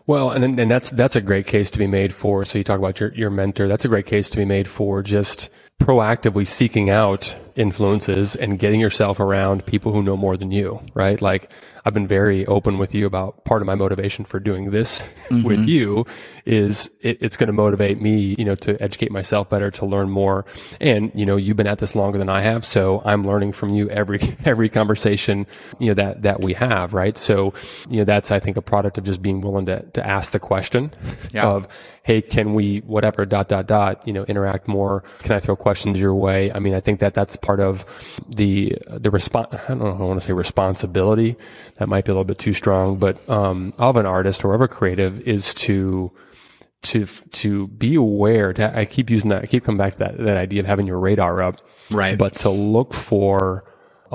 Well, and and that's that's a great case to be made for. So you talk about your your mentor. That's a great case to be made for just proactively seeking out influences and getting yourself around people who know more than you, right? Like I've been very open with you about part of my motivation for doing this mm-hmm. with you is it, it's going to motivate me, you know, to educate myself better, to learn more. And, you know, you've been at this longer than I have. So I'm learning from you every, every conversation, you know, that, that we have, right? So, you know, that's, I think, a product of just being willing to, to ask the question yeah. of, Hey, can we, whatever, dot, dot, dot, you know, interact more? Can I throw questions your way? I mean, I think that that's part of the, the response, I don't know, I want to say responsibility that might be a little bit too strong, but um, of an artist or of a creative is to to to be aware. To, I keep using that. I keep coming back to that that idea of having your radar up, right? But to look for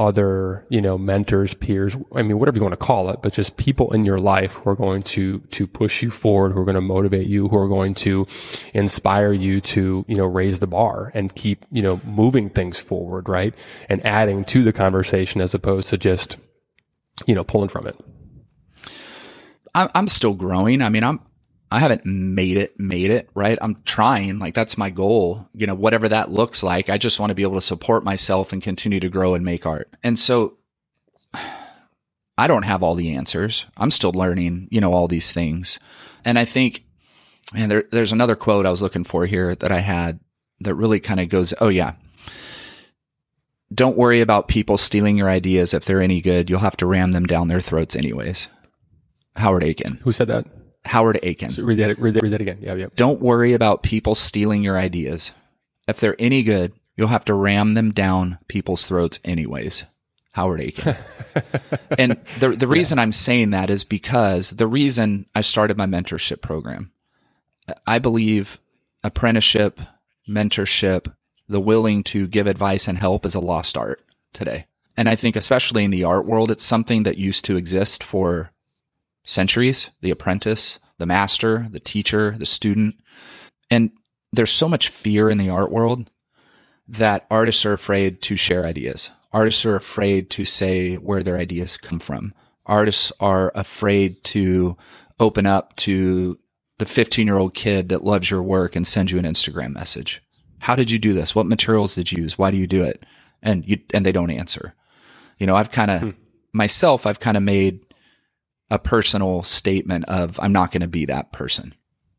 other, you know, mentors, peers, I mean, whatever you want to call it, but just people in your life who are going to, to push you forward, who are going to motivate you, who are going to inspire you to, you know, raise the bar and keep, you know, moving things forward, right? And adding to the conversation as opposed to just, you know, pulling from it? I'm still growing. I mean, I'm, I haven't made it, made it, right? I'm trying. Like that's my goal. You know, whatever that looks like, I just want to be able to support myself and continue to grow and make art. And so I don't have all the answers. I'm still learning, you know, all these things. And I think, and there, there's another quote I was looking for here that I had that really kind of goes, Oh yeah, don't worry about people stealing your ideas. If they're any good, you'll have to ram them down their throats anyways. Howard Aiken. Who said that? Howard Aiken. So read that. Read that. Read that again. Yeah, yeah. Don't worry about people stealing your ideas. If they're any good, you'll have to ram them down people's throats anyways. Howard Aiken. and the the reason yeah. I'm saying that is because the reason I started my mentorship program. I believe apprenticeship, mentorship, the willing to give advice and help is a lost art today. And I think especially in the art world, it's something that used to exist for centuries, the apprentice, the master, the teacher, the student. And there's so much fear in the art world that artists are afraid to share ideas. Artists are afraid to say where their ideas come from. Artists are afraid to open up to the 15 year old kid that loves your work and send you an Instagram message. How did you do this? What materials did you use? Why do you do it? And you, and they don't answer. You know, I've kind of, hmm. myself, I've kind of made a personal statement of, I'm not going to be that person.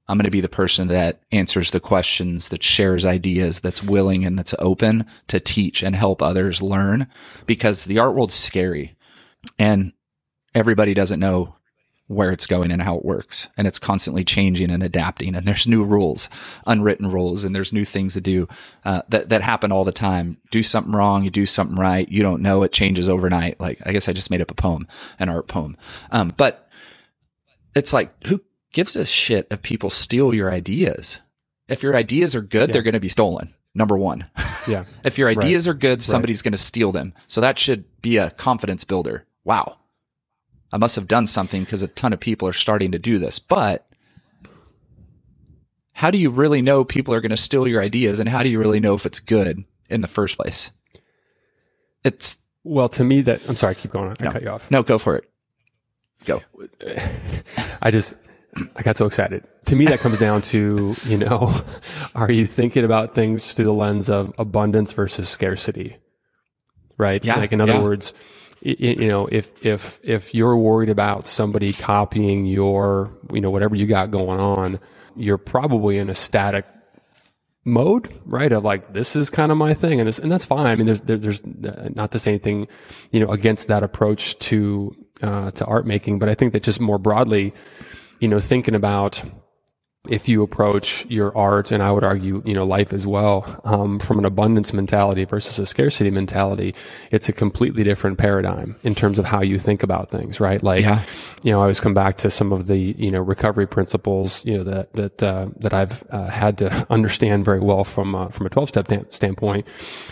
I'm going to be the person that answers the questions, that shares ideas, that's willing and that's open to teach and help others learn because the art world's scary and everybody doesn't know where it's going and how it works. And it's constantly changing and adapting. And there's new rules, unwritten rules, and there's new things to do uh, that that happen all the time. Do something wrong, you do something right. You don't know it changes overnight. Like I guess I just made up a poem, an art poem. Um, but it's like who gives a shit if people steal your ideas? If your ideas are good, yeah. they're going to be stolen. Number one. Yeah. if your ideas right. are good, somebody's right. going to steal them. So that should be a confidence builder. Wow I must have done something because a ton of people are starting to do this. But how do you really know people are going to steal your ideas and how do you really know if it's good in the first place? It's well, to me that I'm sorry, keep going. I no, cut you off. No, go for it. Go. I just I got so excited. To me, that comes down to, you know, are you thinking about things through the lens of abundance versus scarcity? Right? Yeah. Like in other yeah. words, you know, if if if you're worried about somebody copying your, you know, whatever you got going on, you're probably in a static mode, right? Of like, this is kind of my thing, and and that's fine. I mean, there's there, there's not to say anything, you know, against that approach to uh, to art making, but I think that just more broadly, you know, thinking about if you approach your art, and I would argue, you know, life as well, um, from an abundance mentality versus a scarcity mentality, it's a completely different paradigm in terms of how you think about things, right? Like, yeah. you know, I always come back to some of the, you know, recovery principles, you know, that, that, uh, that I've uh, had to understand very well from, uh, from a 12 step standpoint.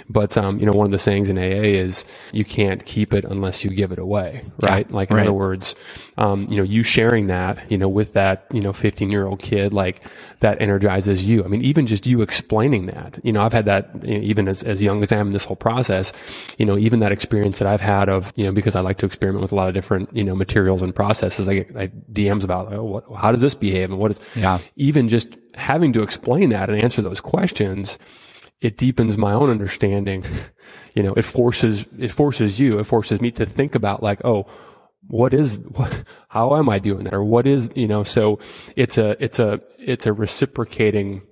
But, um, you know, one of the sayings in AA is you can't keep it unless you give it away, right? Yeah, like, in right. other words, um, you know, you sharing that, you know, with that, you know, 15 year old kid, like that energizes you. I mean, even just you explaining that, you know, I've had that you know, even as, as young as I am in this whole process, you know, even that experience that I've had of, you know, because I like to experiment with a lot of different, you know, materials and processes. I get I DMs about, oh, what, how does this behave? And what is, yeah. even just having to explain that and answer those questions, it deepens my own understanding. You know, it forces, it forces you, it forces me to think about like, oh, what is, what, how am I doing that? Or what is, you know, so it's a, it's a, it's a reciprocating,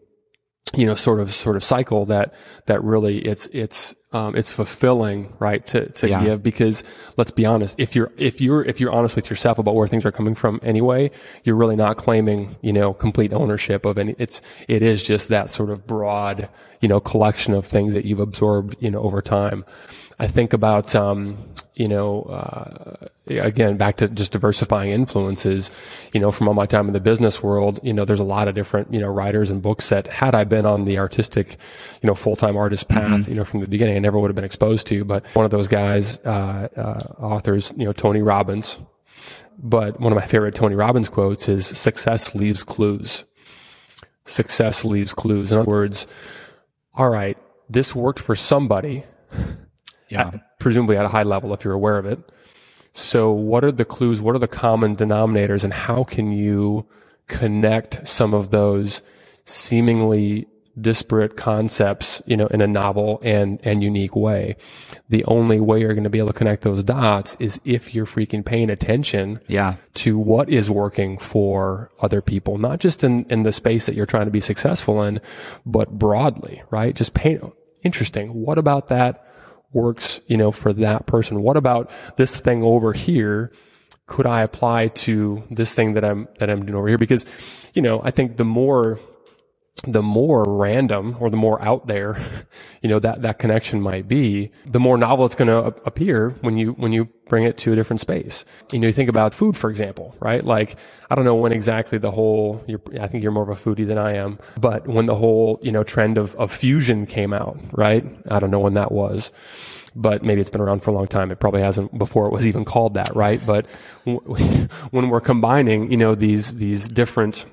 you know, sort of, sort of cycle that, that really it's, it's, um, it's fulfilling, right? To, to Yeah. give because let's be honest, if you're, if you're, if you're honest with yourself about where things are coming from anyway, you're really not claiming, you know, complete ownership of any, it's, it is just that sort of broad, you know, collection of things that you've absorbed, you know, over time. I think about, um, you know, uh, again, back to just diversifying influences, you know, from all my time in the business world, you know, there's a lot of different, you know, writers and books that had I been on the artistic, you know, full-time artist path, you know, from the beginning, I never would have been exposed to. But one of those guys, uh, uh, authors, you know, Tony Robbins. But one of my favorite Tony Robbins quotes is success leaves clues. Success leaves clues. In other words, all right, this worked for somebody Yeah. presumably at a high level if you're aware of it. So what are the clues? What are the common denominators and how can you connect some of those seemingly disparate concepts, you know, in a novel and, and unique way? The only way you're going to be able to connect those dots is if you're freaking paying attention Yeah. to what is working for other people, not just in, in the space that you're trying to be successful in, but broadly, right? Just paint, interesting. What about that works, you know, for that person? What about this thing over here? Could I apply to this thing that I'm, that I'm doing over here? Because, you know, I think the more, the more random or the more out there, you know, that, that connection might be, the more novel it's going to appear when you, when you bring it to a different space. You know, you think about food, for example, right? Like, I don't know when exactly the whole, I think you're more of a foodie than I am, but when the whole, you know, trend of, of fusion came out, right? I don't know when that was but maybe it's been around for a long time. It probably hasn't before it was even called that, right? But when we're combining, you know, these these different,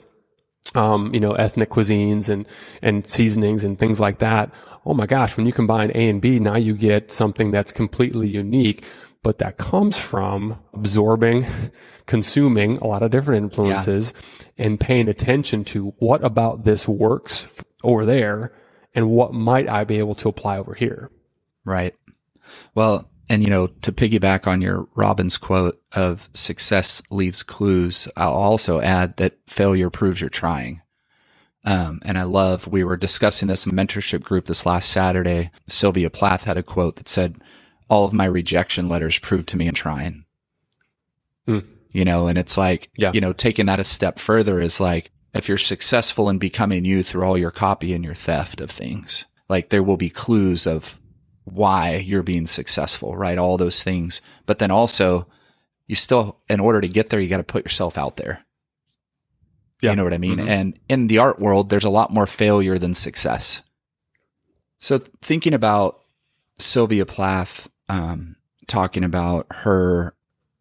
um, you know, ethnic cuisines and and seasonings and things like that, oh my gosh, when you combine A and B, now you get something that's completely unique. But that comes from absorbing, consuming a lot of different influences and paying attention to what about this works f- over there and what might I be able to apply over here. Right. Well, and you know, to piggyback on your Robbins quote of success leaves clues, I'll also add that failure proves you're trying. Um, and I love, we were discussing this in mentorship group this last Saturday. Sylvia Plath had a quote that said, all of my rejection letters proved to me I'm trying. Hmm. You know, and it's like, Yeah. you know, taking that a step further is like, if you're successful in becoming you through all your copy and your theft of things, like there will be clues of why you're being successful, right? All those things. But then also, you still, in order to get there, you got to put yourself out there. Yeah. You know what I mean? Mhm. And in the art world, there's a lot more failure than success. So thinking about Sylvia Plath, um, talking about her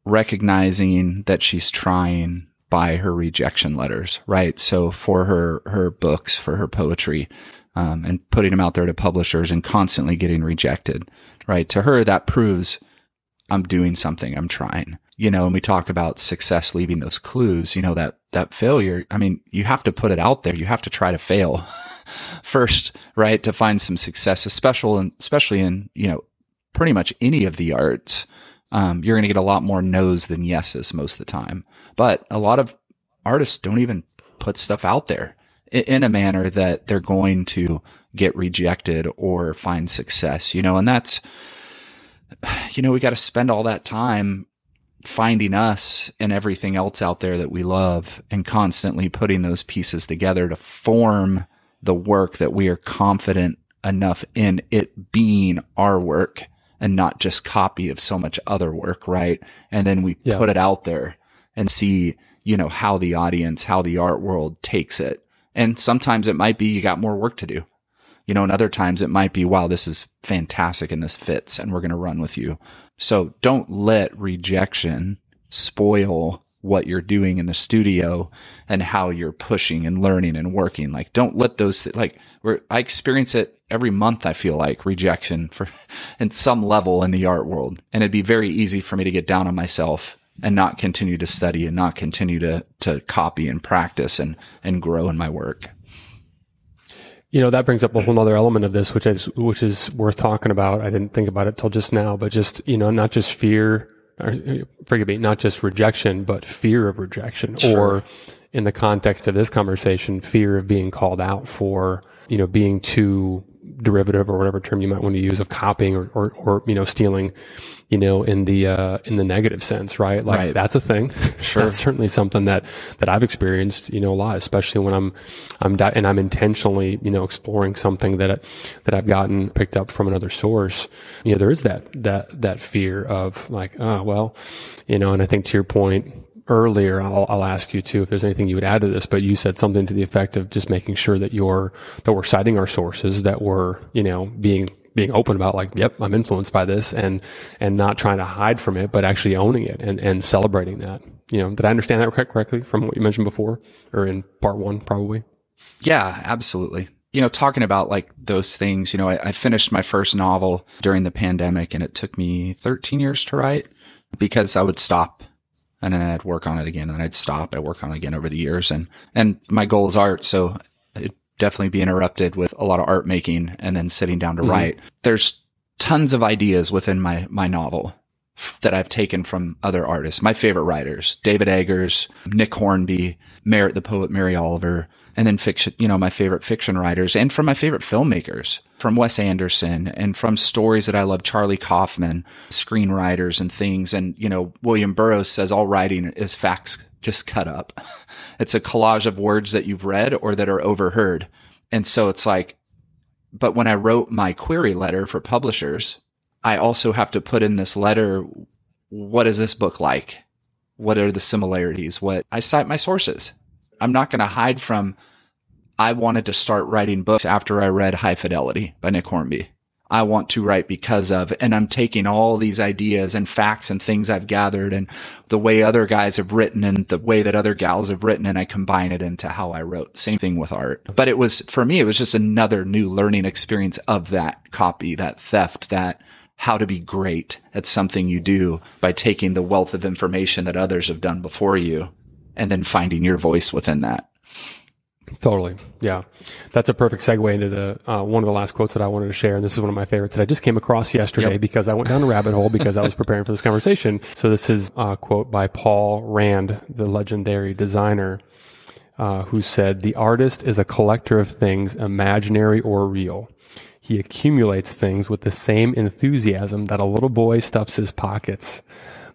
recognizing that she's trying by her rejection letters, right? So for her, her books, for her poetry, um, and putting them out there to publishers and constantly getting rejected, right? To her, that proves I'm doing something. I'm trying, you know, and we talk about success leaving those clues, you know, that, that failure. I mean, you have to put it out there. You have to try to fail first, right? To find some success, especially in, especially in, you know, pretty much any of the arts. Um, you're going to get a lot more no's than yeses most of the time. But a lot of artists don't even put stuff out there in a manner that they're going to get rejected or find success, you know, and that's, you know, we got to spend all that time finding us and everything else out there that we love and constantly putting those pieces together to form the work that we are confident enough in it being our work and not just copy of so much other work, right? And then we Yeah. put it out there and see, you know, how the audience, how the art world takes it. And sometimes it might be you got more work to do. You know, and other times it might be, wow, this is fantastic and this fits and we're going to run with you. So don't let rejection spoil what you're doing in the studio and how you're pushing and learning and working. Like, don't let those, th- like, I experience it every month, I feel like rejection for, in some level in the art world. And it'd be very easy for me to get down on myself and not continue to study and not continue to, to copy and practice and, and grow in my work. You know, that brings up a whole other element of this, which is, which is worth talking about. I didn't think about it till just now, but just, you know, not just fear, or forgive me, not just rejection, but fear of rejection sure. or in the context of this conversation, fear of being called out for, you know, being too derivative or whatever term you might want to use of copying or, or, or you know, stealing, you know, in the, uh, in the negative sense, right? Like right. that's a thing. Sure. that's certainly something that, that I've experienced, you know, a lot, especially when I'm, I'm, di- and I'm intentionally, you know, exploring something that, that I've gotten picked up from another source. You know, there is that, that, that fear of like, oh, well, you know, and I think to your point, earlier, I'll, I'll ask you too if there's anything you would add to this, but you said something to the effect of just making sure that you're, that we're citing our sources, that we're, you know, being, being open about like, yep, I'm influenced by this and, and not trying to hide from it, but actually owning it and, and celebrating that. You know, did I understand that correctly from what you mentioned before or in part one, probably? Yeah, absolutely you know, talking about like those things, you know, I, I, finished my first novel during the pandemic and it took me 13 years to write because I would stop and then I'd work on it again, and then I'd stop. I'd work on it again over the years, and and my goal is art, so it'd definitely be interrupted with a lot of art making, and then sitting down to mm-hmm. write. There's tons of ideas within my my novel that I've taken from other artists. My favorite writers: David Eggers, Nick Hornby, Merritt the poet, Mary Oliver, and then fiction, you know, my favorite fiction writers and from my favorite filmmakers, from Wes Anderson and from stories that I love, Charlie Kaufman, screenwriters and things. And, you know, William Burroughs says all writing is facts just cut up. It's a collage of words that you've read or that are overheard. And so it's like, but when I wrote my query letter for publishers, I also have to put in this letter. What is this book like? What are the similarities? What I cite my sources I'm not going to hide from I wanted to start writing books after I read High Fidelity by Nick Hornby. I want to write because of, and I'm taking all these ideas and facts and things I've gathered and the way other guys have written and the way that other gals have written and I combine it into how I wrote. Same thing with art. But it was, for me, it was just another new learning experience of that copy, that theft, that how to be great at something you do by taking the wealth of information that others have done before you and then finding your voice within that. Totally. Yeah. That's a perfect segue into the, uh, one of the last quotes that I wanted to share. And this is one of my favorites that I just came across yesterday yep. because I went down a rabbit hole because I was preparing for this conversation. So this is a quote by Paul Rand, the legendary designer, uh, who said, the artist is a collector of things, imaginary or real. He accumulates things with the same enthusiasm that a little boy stuffs his pockets.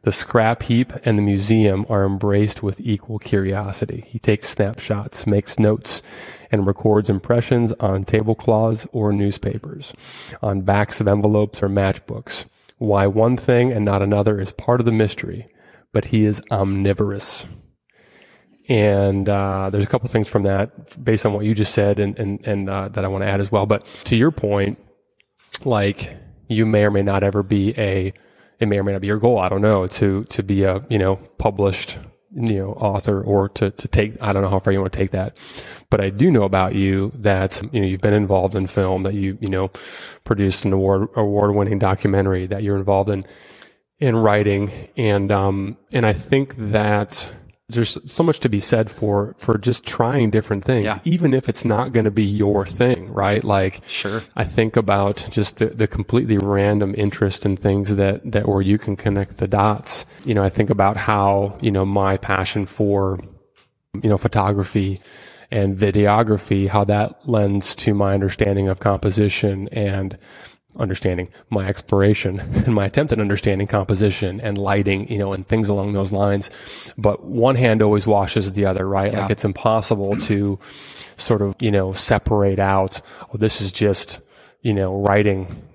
The scrap heap and the museum are embraced with equal curiosity. He takes snapshots, makes notes, and records impressions on tablecloths or newspapers, on backs of envelopes or matchbooks. Why one thing and not another is part of the mystery, but he is omnivorous. And uh, there's a couple things from that based on what you just said, and and, and uh, that I want to add as well. But to your point, like you may or may not ever be a it may or may not be your goal. I don't know to to be a you know published you know author or to to take I don't know how far you want to take that, but I do know about you that you know you've been involved in film that you you know produced an award award winning documentary that you're involved in in writing and um and I think that there's so much to be said for for just trying different things yeah. even if it's not going to be your thing right? Like sure. I think about just the, the, completely random interest in things that that where you can connect the dots. You know i think about how you know my passion for you know photography and videography how that lends to my understanding of composition and understanding my exploration and my attempt at understanding composition and lighting, you know, and things along those lines. But one hand always washes the other, right? Yeah. Like it's impossible to sort of, you know, separate out, oh, this is just, you know, writing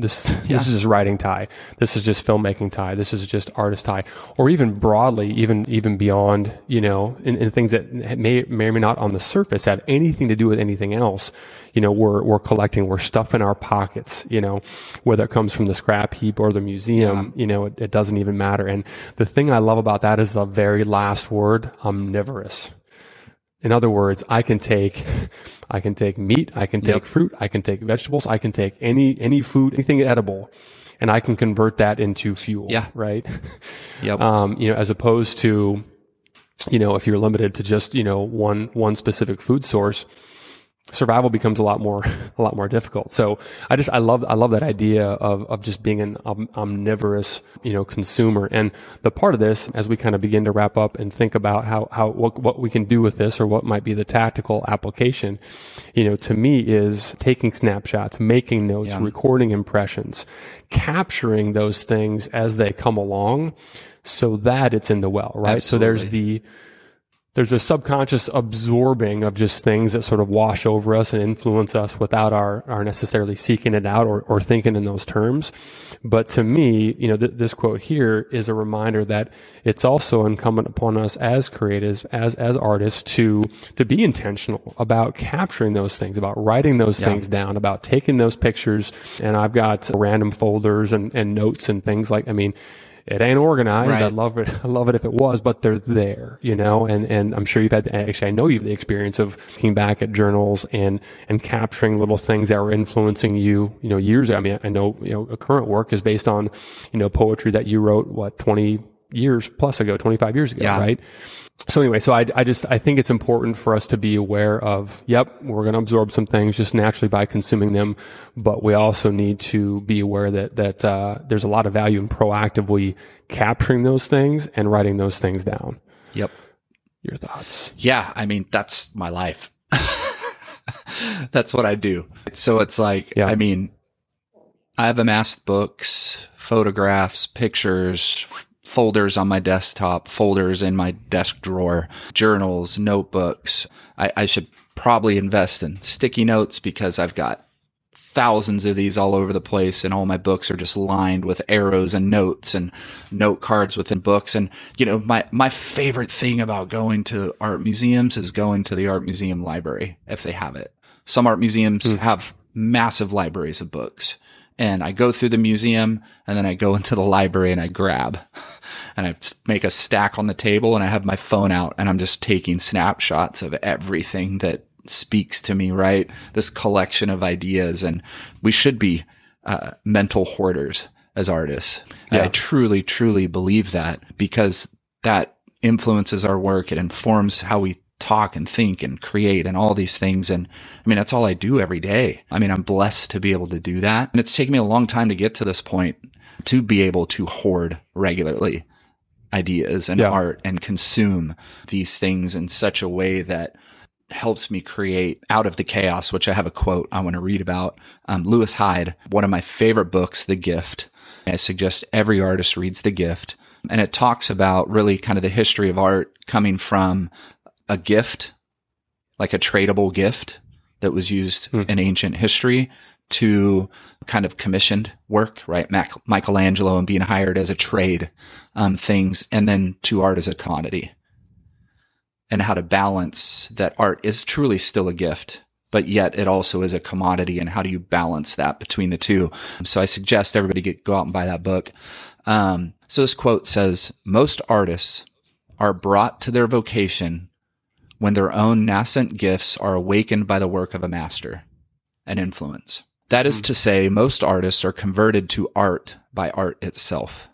this this is just writing Ty. This is just filmmaking Ty. This is just artist Ty. Or even broadly, even even beyond, you know, in, in things that may may or may not on the surface have anything to do with anything else. You know, we're we're collecting, we're stuffing our pockets. You know, whether it comes from the scrap heap or the museum, yeah. you know, it, it doesn't even matter. And the thing I love about that is the very last word, omnivorous. In other words, I can take, I can take meat, I can take yep. fruit, I can take vegetables, I can take any, any food, anything edible, and I can convert that into fuel. Yeah. Right. Yep. Um, you know, as opposed to, you know, if you're limited to just, you know, one, one specific food source, survival becomes a lot more a lot more difficult. So I just I love I love that idea of of just being an omnivorous you know consumer. And the part of this, as we kind of begin to wrap up and think about how how what what we can do with this or what might be the tactical application, you know, to me is taking snapshots, making notes, yeah. recording impressions, capturing those things as they come along, so that it's in the well, right? Absolutely. So there's the there's a subconscious absorbing of just things that sort of wash over us and influence us without our, our necessarily seeking it out or, or thinking in those terms. But to me, you know, th- this quote here is a reminder that it's also incumbent upon us as creatives, as, as artists to, to be intentional about capturing those things, about writing those yeah. things down, about taking those pictures. And I've got random folders and, and notes and things like, I mean, it ain't organized. Right. I'd love it. I love it if it was, but they're there, you know, and, and I'm sure you've had, the, actually, I know you've the experience of looking back at journals and, and capturing little things that were influencing you, you know, years ago. I mean, I know, you know, a current work is based on, you know, poetry that you wrote, what, 20 years plus ago, 25 years ago, yeah. right? so anyway, so I, I just, I think it's important for us to be aware of, yep, we're going to absorb some things just naturally by consuming them, but we also need to be aware that, that, uh, there's a lot of value in proactively capturing those things and writing those things down. Yep. Your thoughts? Yeah. I mean, that's my life. that's what I do. So it's like, yeah. I mean, I have amassed books, photographs, pictures, folders on my desktop, folders in my desk drawer, journals, notebooks. I, I, should probably invest in sticky notes because I've got thousands of these all over the place and all my books are just lined with arrows and notes and note cards within books. And, you know, my, my favorite thing about going to art museums is going to the art museum library if they have it. Some art museums mm. have massive libraries of books and I go through the museum and then I go into the library and I grab and I make a stack on the table and I have my phone out and I'm just taking snapshots of everything that speaks to me, right? This collection of ideas and we should be uh, mental hoarders as artists. Yeah. I truly, truly believe that because that influences our work. It informs how we talk and think and create and all these things. And I mean, that's all I do every day. I mean, I'm blessed to be able to do that. And it's taken me a long time to get to this point to be able to hoard regularly ideas and yeah. art and consume these things in such a way that helps me create out of the chaos, which I have a quote I want to read about. Um, Lewis Hyde, one of my favorite books, The Gift. I suggest every artist reads The Gift. And it talks about really kind of the history of art coming from a gift, like a tradable gift that was used mm. in ancient history to kind of commissioned work, right? Mac- Michelangelo and being hired as a trade, um, things, and then to art as a commodity and how to balance that art is truly still a gift, but yet it also is a commodity. And how do you balance that between the two? So I suggest everybody get, go out and buy that book. Um, so this quote says, most artists are brought to their vocation when their own nascent gifts are awakened by the work of a master, an influence. That is hmm. to say, most artists are converted to art by art itself.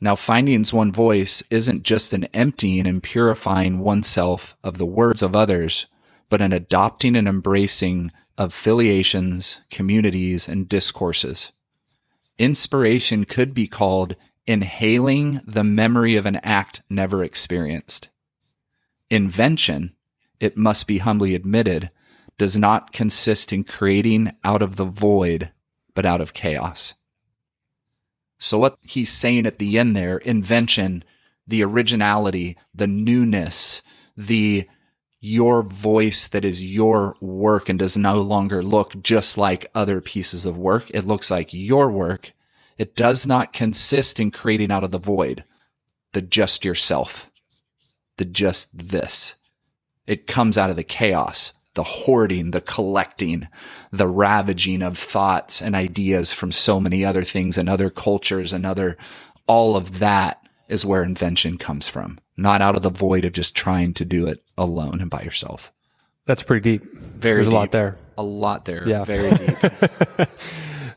Now, finding one's voice isn't just an emptying and purifying oneself of the words of others, but an adopting and embracing of filiations, communities, and discourses. Inspiration could be called inhaling the memory of an act never experienced invention, it must be humbly admitted, does not consist in creating out of the void, but out of chaos. So what he's saying at the end there, invention, the originality, the newness, the your voice that is your work and does no longer look just like other pieces of work. It looks like your work. It does not consist in creating out of the void the just yourself, the just this. It comes out of the chaos, the hoarding, the collecting, the ravaging of thoughts and ideas from so many other things and other cultures and other, all of that is where invention comes from not out of the void of just trying to do it alone and by yourself. That's pretty deep. Very There's deep. a lot there. A lot there. Yeah. Very deep.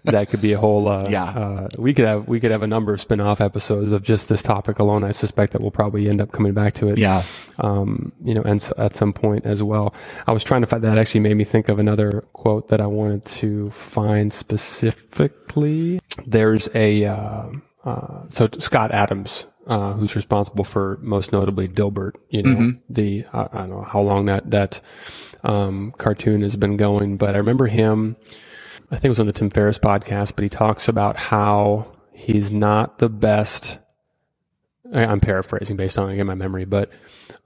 that could be a whole. Uh, Yeah. Uh, we could have we could have a number of spin-off episodes of just this topic alone. I suspect that we'll probably end up coming back to it. yeah. Um, you know, and so at some point as well. I was trying to find that actually made me think of another quote that I wanted to find specifically. There's a uh, uh, so Scott Adams. Uh, who's responsible for most notably Dilbert? You know, the I I don't know how long that that um, cartoon has been going, but I remember him. I think it was on the Tim Ferriss podcast, but he talks about how he's not the best. I'm paraphrasing based on again my memory, but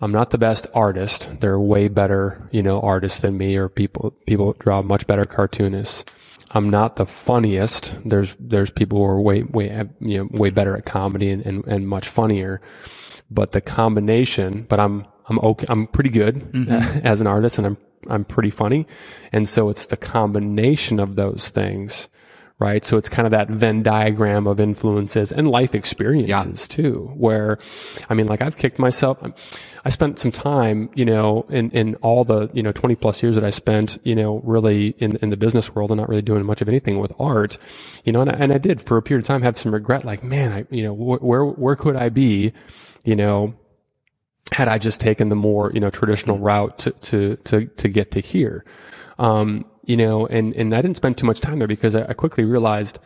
I'm not the best artist. There are way better, you know, artists than me, or people people draw much better cartoonists. I'm not the funniest. There's there's people who are way way you know way better at comedy and, and, and much funnier. But the combination, but I'm I'm okay. I'm pretty good mm-hmm. as an artist, and I'm I'm pretty funny, and so it's the combination of those things, right? So it's kind of that Venn diagram of influences and life experiences too, where, I mean, like I've kicked myself. I spent some time, you know, in, in all the, you know, 20 plus years that I spent, you know, really in, in the business world and not really doing much of anything with art, you know, and I, and I did for a period of time have some regret, like, man, I, you know, wh- where, where could I be, you know, had I just taken the more, you know, traditional route to, to, to, to get to here. Um, you know, and, and I didn't spend too much time there because I, I quickly realized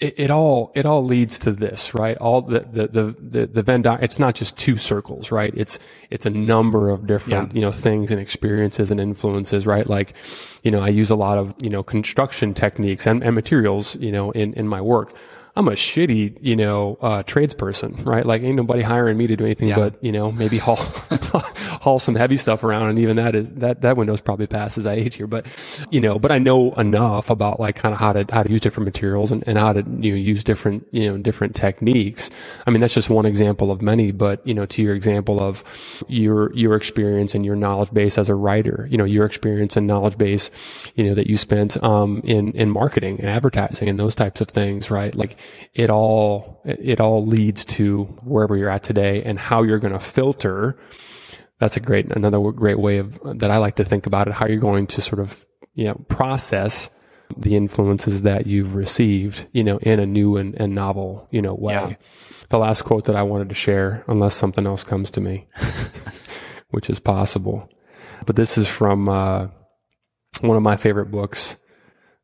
it, it all, it all leads to this, right? All the, the, the, the, the Venn di- it's not just two circles, right? It's, it's a number of different, Yeah. you know, things and experiences and influences, right? Like, you know, I use a lot of, you know, construction techniques and, and materials, you know, in, in my work. I'm a shitty, you know, uh, tradesperson, right? Like ain't nobody hiring me to do anything Yeah. but, you know, maybe haul, haul some heavy stuff around. And even that is, that, that window's probably past as I age here. But, you know, but I know enough about like kind of how to, how to use different materials and, and how to, you know, use different, you know, different techniques. I mean, that's just one example of many, but, you know, to your example of your, your experience and your knowledge base as a writer, you know, your experience and knowledge base, you know, that you spent, um, in, in marketing and advertising and those types of things, right? Like it all, it all leads to wherever you're at today and how you're going to filter. That's a great, another great way of, that I like to think about it, how you're going to sort of, you know, process the influences that you've received, you know, in a new and, and novel, you know, way. Yeah. The last quote that I wanted to share, unless something else comes to me, which is possible. But this is from uh, one of my favorite books,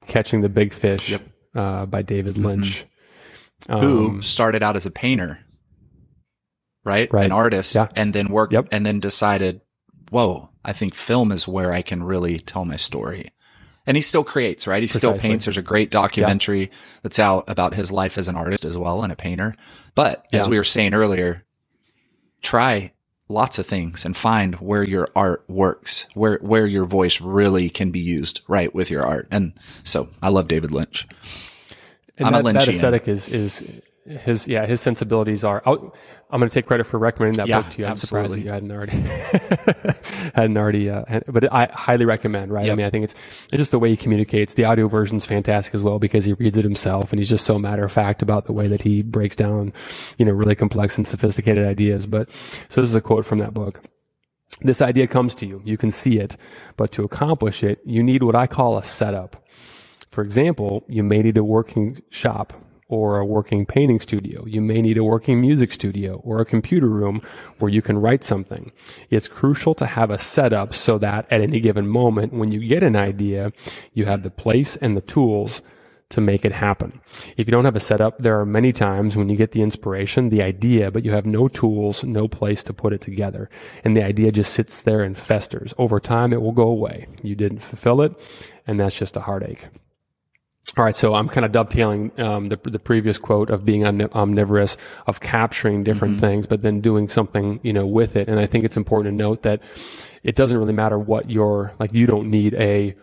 Catching the Big Fish uh, by David Lynch. Who started out as a painter, right? Um, Right. An artist, Yeah. and then worked, Yep. and then decided, whoa, I think film is where I can really tell my story. And he still creates, right? He still paints. There's a great documentary that's out about his life as an artist as well and a painter. But as we were saying earlier, try lots of things and find where your art works, where where your voice really can be used right with your art. And so I love David Lynch. And I'm a that, that aesthetic is is his yeah his sensibilities are. I'll, I'm going to take credit for recommending that Yeah, book to you. I'm surprised that absolutely. you hadn't already hadn't already. Uh, had- but I highly recommend. Right? I mean, I think it's it's just the way he communicates. The audio version's fantastic as well because he reads it himself and he's just so matter of fact about the way that he breaks down, you know, really complex and sophisticated ideas. But so this is a quote from that book. This idea comes to you. You can see it, but to accomplish it, you need what I call a setup. For example, you may need a working shop or a working painting studio. You may need a working music studio or a computer room where you can write something. It's crucial to have a setup so that at any given moment, when you get an idea, you have the place and the tools to make it happen. If you don't have a setup, there are many times when you get the inspiration, the idea, but you have no tools, no place to put it together. And the idea just sits there and festers. Over time, it will go away. You didn't fulfill it, and that's just a heartache. All right, so I'm kind of dovetailing um, the the previous quote of being omnivorous, of capturing different mm-hmm. things, but then doing something you know with it. And I think it's important to note that it doesn't really matter what your like. You don't need a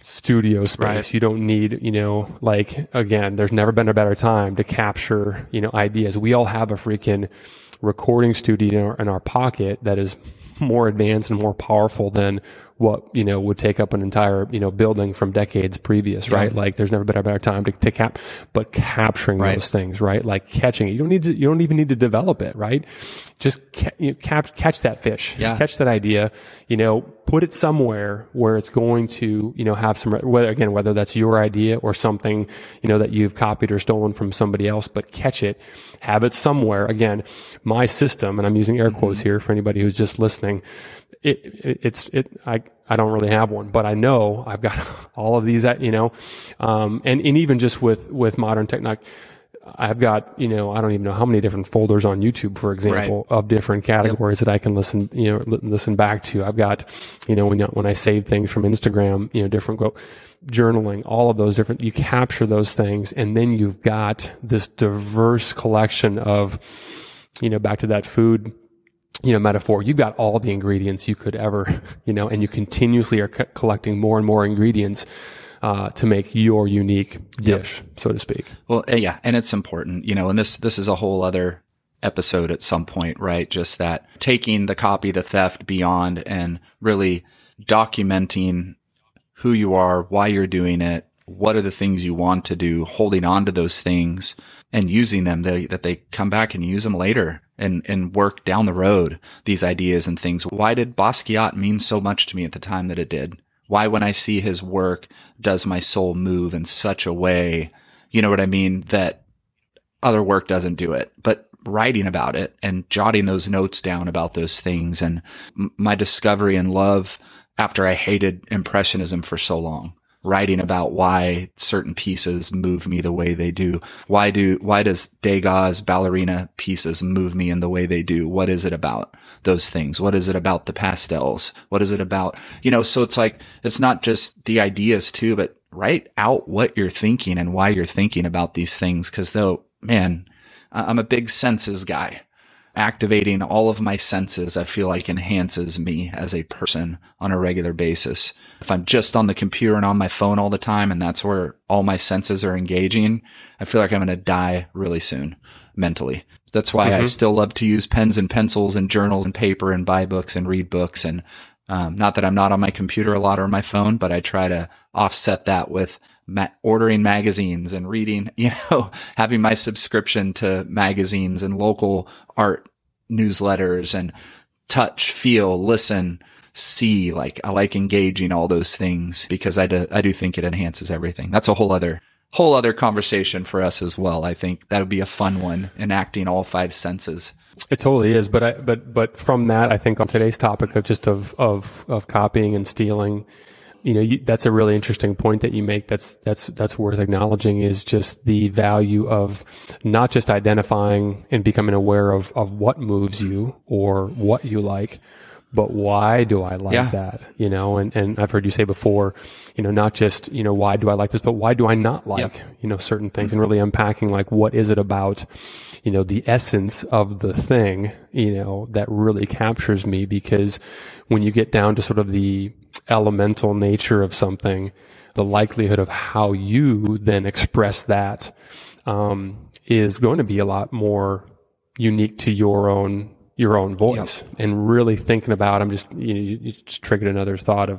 studio space. Right. You don't need, you know, like again, there's never been a better time to capture, you know, ideas. We all have a freaking recording studio in our, in our pocket that is more advanced and more powerful than what you know would take up an entire you know building from decades previous, right? Yeah. Like there's never been a better time to, to cap, but capturing right. those things, right? Like catching it. You don't need to. You don't even need to develop it, right? Just ca- you know, cap, catch that fish, yeah. catch that idea. You know, put it somewhere where it's going to you know have some. Whether again, whether that's your idea or something you know that you've copied or stolen from somebody else, but catch it, have it somewhere. Again, my system, and I'm using air quotes mm-hmm. here for anybody who's just listening it, it, it's it I I don't really have one, but I know I've got all of these that you know, um, and and even just with with modern technology. I've got, you know, I don't even know how many different folders on YouTube, for example, right. of different categories yep. that I can listen, you know, listen back to. I've got, you know, when, when I save things from Instagram, you know, different go journaling, all of those different, you capture those things and then you've got this diverse collection of, you know, back to that food you know, metaphor, you've got all the ingredients you could ever, you know, and you continuously are c- collecting more and more ingredients uh, to make your unique dish, yep. so to speak. Well, eh, yeah, and it's important, you know, and this this is a whole other episode at some point, right? Just that taking the copy, the theft beyond, and really documenting who you are, why you're doing it, what are the things you want to do, holding on to those things, and using them. They, that they come back and use them later and, and work down the road, these ideas and things. Why did Basquiat mean so much to me at the time that it did? Why, when I see his work, does my soul move in such a way, you know what I mean, that other work doesn't do it? But writing about it and jotting those notes down about those things and my discovery and love after I hated impressionism for so long writing about why certain pieces move me the way they do. Why do, why does Degas ballerina pieces move me in the way they do? What is it about those things? What is it about the pastels? What is it about, you know, so it's like, it's not just the ideas too, but write out what you're thinking and why you're thinking about these things. Cause though, man, I'm a big senses guy activating all of my senses, I feel like enhances me as a person on a regular basis. If I'm just on the computer and on my phone all the time and that's where all my senses are engaging, I feel like I'm going to die really soon mentally. That's why mm-hmm. I still love to use pens and pencils and journals and paper and buy books and read books. And um, not that I'm not on my computer a lot or my phone, but I try to offset that with ma- ordering magazines and reading, you know, having my subscription to magazines and local art newsletters and touch, feel, listen, see. Like I like engaging all those things because I do, I do think it enhances everything. That's a whole other whole other conversation for us as well. I think that would be a fun one, enacting all five senses. It totally is, but I, but but from that, I think on today's topic of just of of of copying and stealing, you know, you, that's a really interesting point that you make. That's, that's, that's worth acknowledging is just the value of not just identifying and becoming aware of, of what moves you or what you like, but why do I like yeah. that? You know, and, and I've heard you say before, you know, not just, you know, why do I like this, but why do I not like, you know, certain things and really unpacking like what is it about, you know, the essence of the thing, you know, that really captures me because when you get down to sort of the, elemental nature of something, the likelihood of how you then express that um, is going to be a lot more unique to your own your own voice yep. and really thinking about i'm just you, know, you just triggered another thought of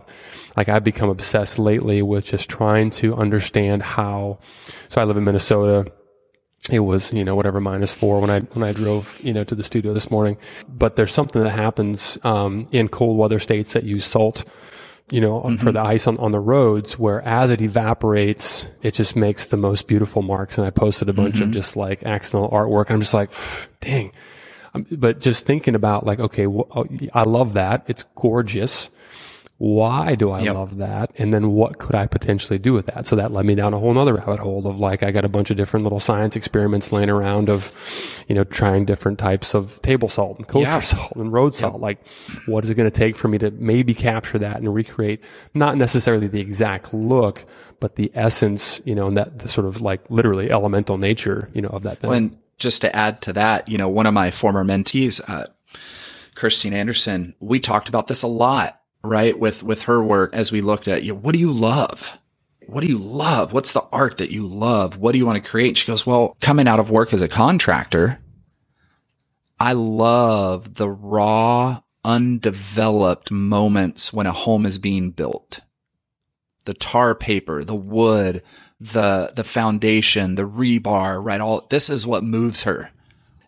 like i've become obsessed lately with just trying to understand how so i live in minnesota it was you know whatever minus four when I when I drove you know to the studio this morning. But there's something that happens um, in cold weather states that use salt you know, mm-hmm. for the ice on, on the roads where as it evaporates, it just makes the most beautiful marks. And I posted a bunch mm-hmm. of just like accidental artwork. I'm just like, dang. Um, but just thinking about like, okay, well, oh, I love that. It's gorgeous. Why do I Yep. love that? And then what could I potentially do with that? So that led me down a whole nother rabbit hole of like, I got a bunch of different little science experiments laying around of, you know, trying different types of table salt and kosher Yeah. salt and road salt. Like, what is it going to take for me to maybe capture that and recreate not necessarily the exact look, but the essence, you know, and that the sort of like literally elemental nature, you know, of that thing. And just to add to that, you know, one of my former mentees, uh, Christine Anderson, we talked about this a lot, right? With with her work as we looked at, you know, what do you love? What do you love? What's the art that you love? What do you want to create? She goes, well, coming out of work as a contractor, I love the raw, undeveloped moments when a home is being built. The tar paper, the wood, the the foundation, the rebar, right? All this is what moves her.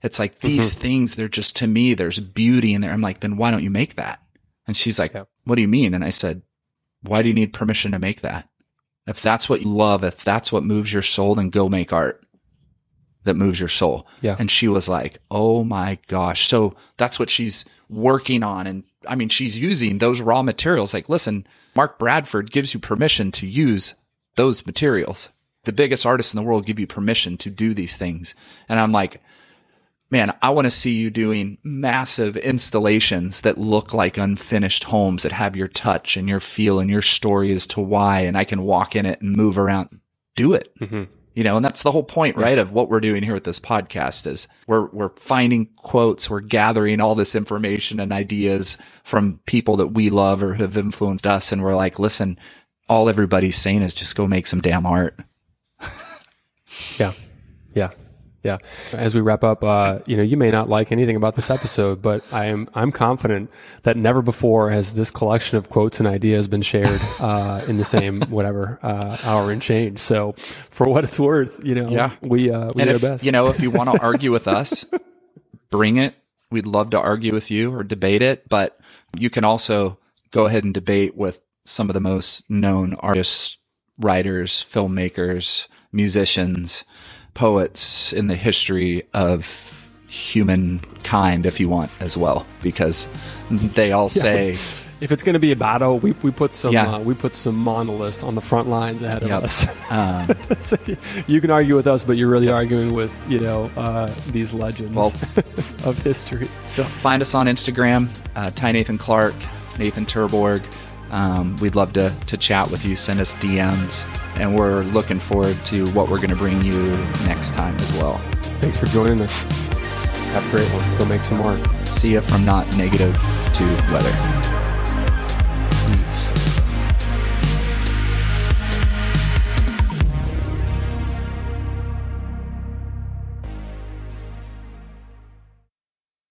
It's like mm-hmm. these things, they're just to me, there's beauty in there. I'm like, then why don't you make that? And she's like, Yep. What do you mean? And I said, Why do you need permission to make that? If that's what you love, if that's what moves your soul, then go make art that moves your soul. Yeah. And she was like, Oh my gosh. So that's what she's working on. And I mean, she's using those raw materials. Like, listen, Mark Bradford gives you permission to use those materials. The biggest artists in the world give you permission to do these things. And I'm like, man, I want to see you doing massive installations that look like unfinished homes that have your touch and your feel and your story as to why. And I can walk in it and move around. Do it. Mm-hmm. You know, and that's the whole point, right? Of what we're doing here with this podcast is we're, we're finding quotes, we're gathering all this information and ideas from people that we love or have influenced us. And we're like, listen, all everybody's saying is just go make some damn art. Yeah. Yeah. Yeah. As we wrap up, uh, you know, you may not like anything about this episode, but I am, I'm confident that never before has this collection of quotes and ideas been shared, uh, in the same, whatever, uh, hour and change. So for what it's worth, you know, Yeah. we, uh, we and if our best. you know if you want to argue with us bring it we'd love to argue with you or debate it but you can also go ahead and debate with some of the most known artists writers filmmakers musicians poets in the history of humankind if you want as well because they all say if it's going to be a battle, we, we put some, Yeah. uh, we put some monoliths on the front lines ahead of Yep. us. um, so you- can argue with us, but you're really arguing with, you know, uh, these legends Well- of history. Find us on Instagram, uh, Ty Nathan Clark, Nathan Turborg. Um, we'd love to, to chat with you. Send us DMs, and we're looking forward to what we're going to bring you next time as well. Thanks for joining us. Have a great one. Go make some art. See you from not negative to weather.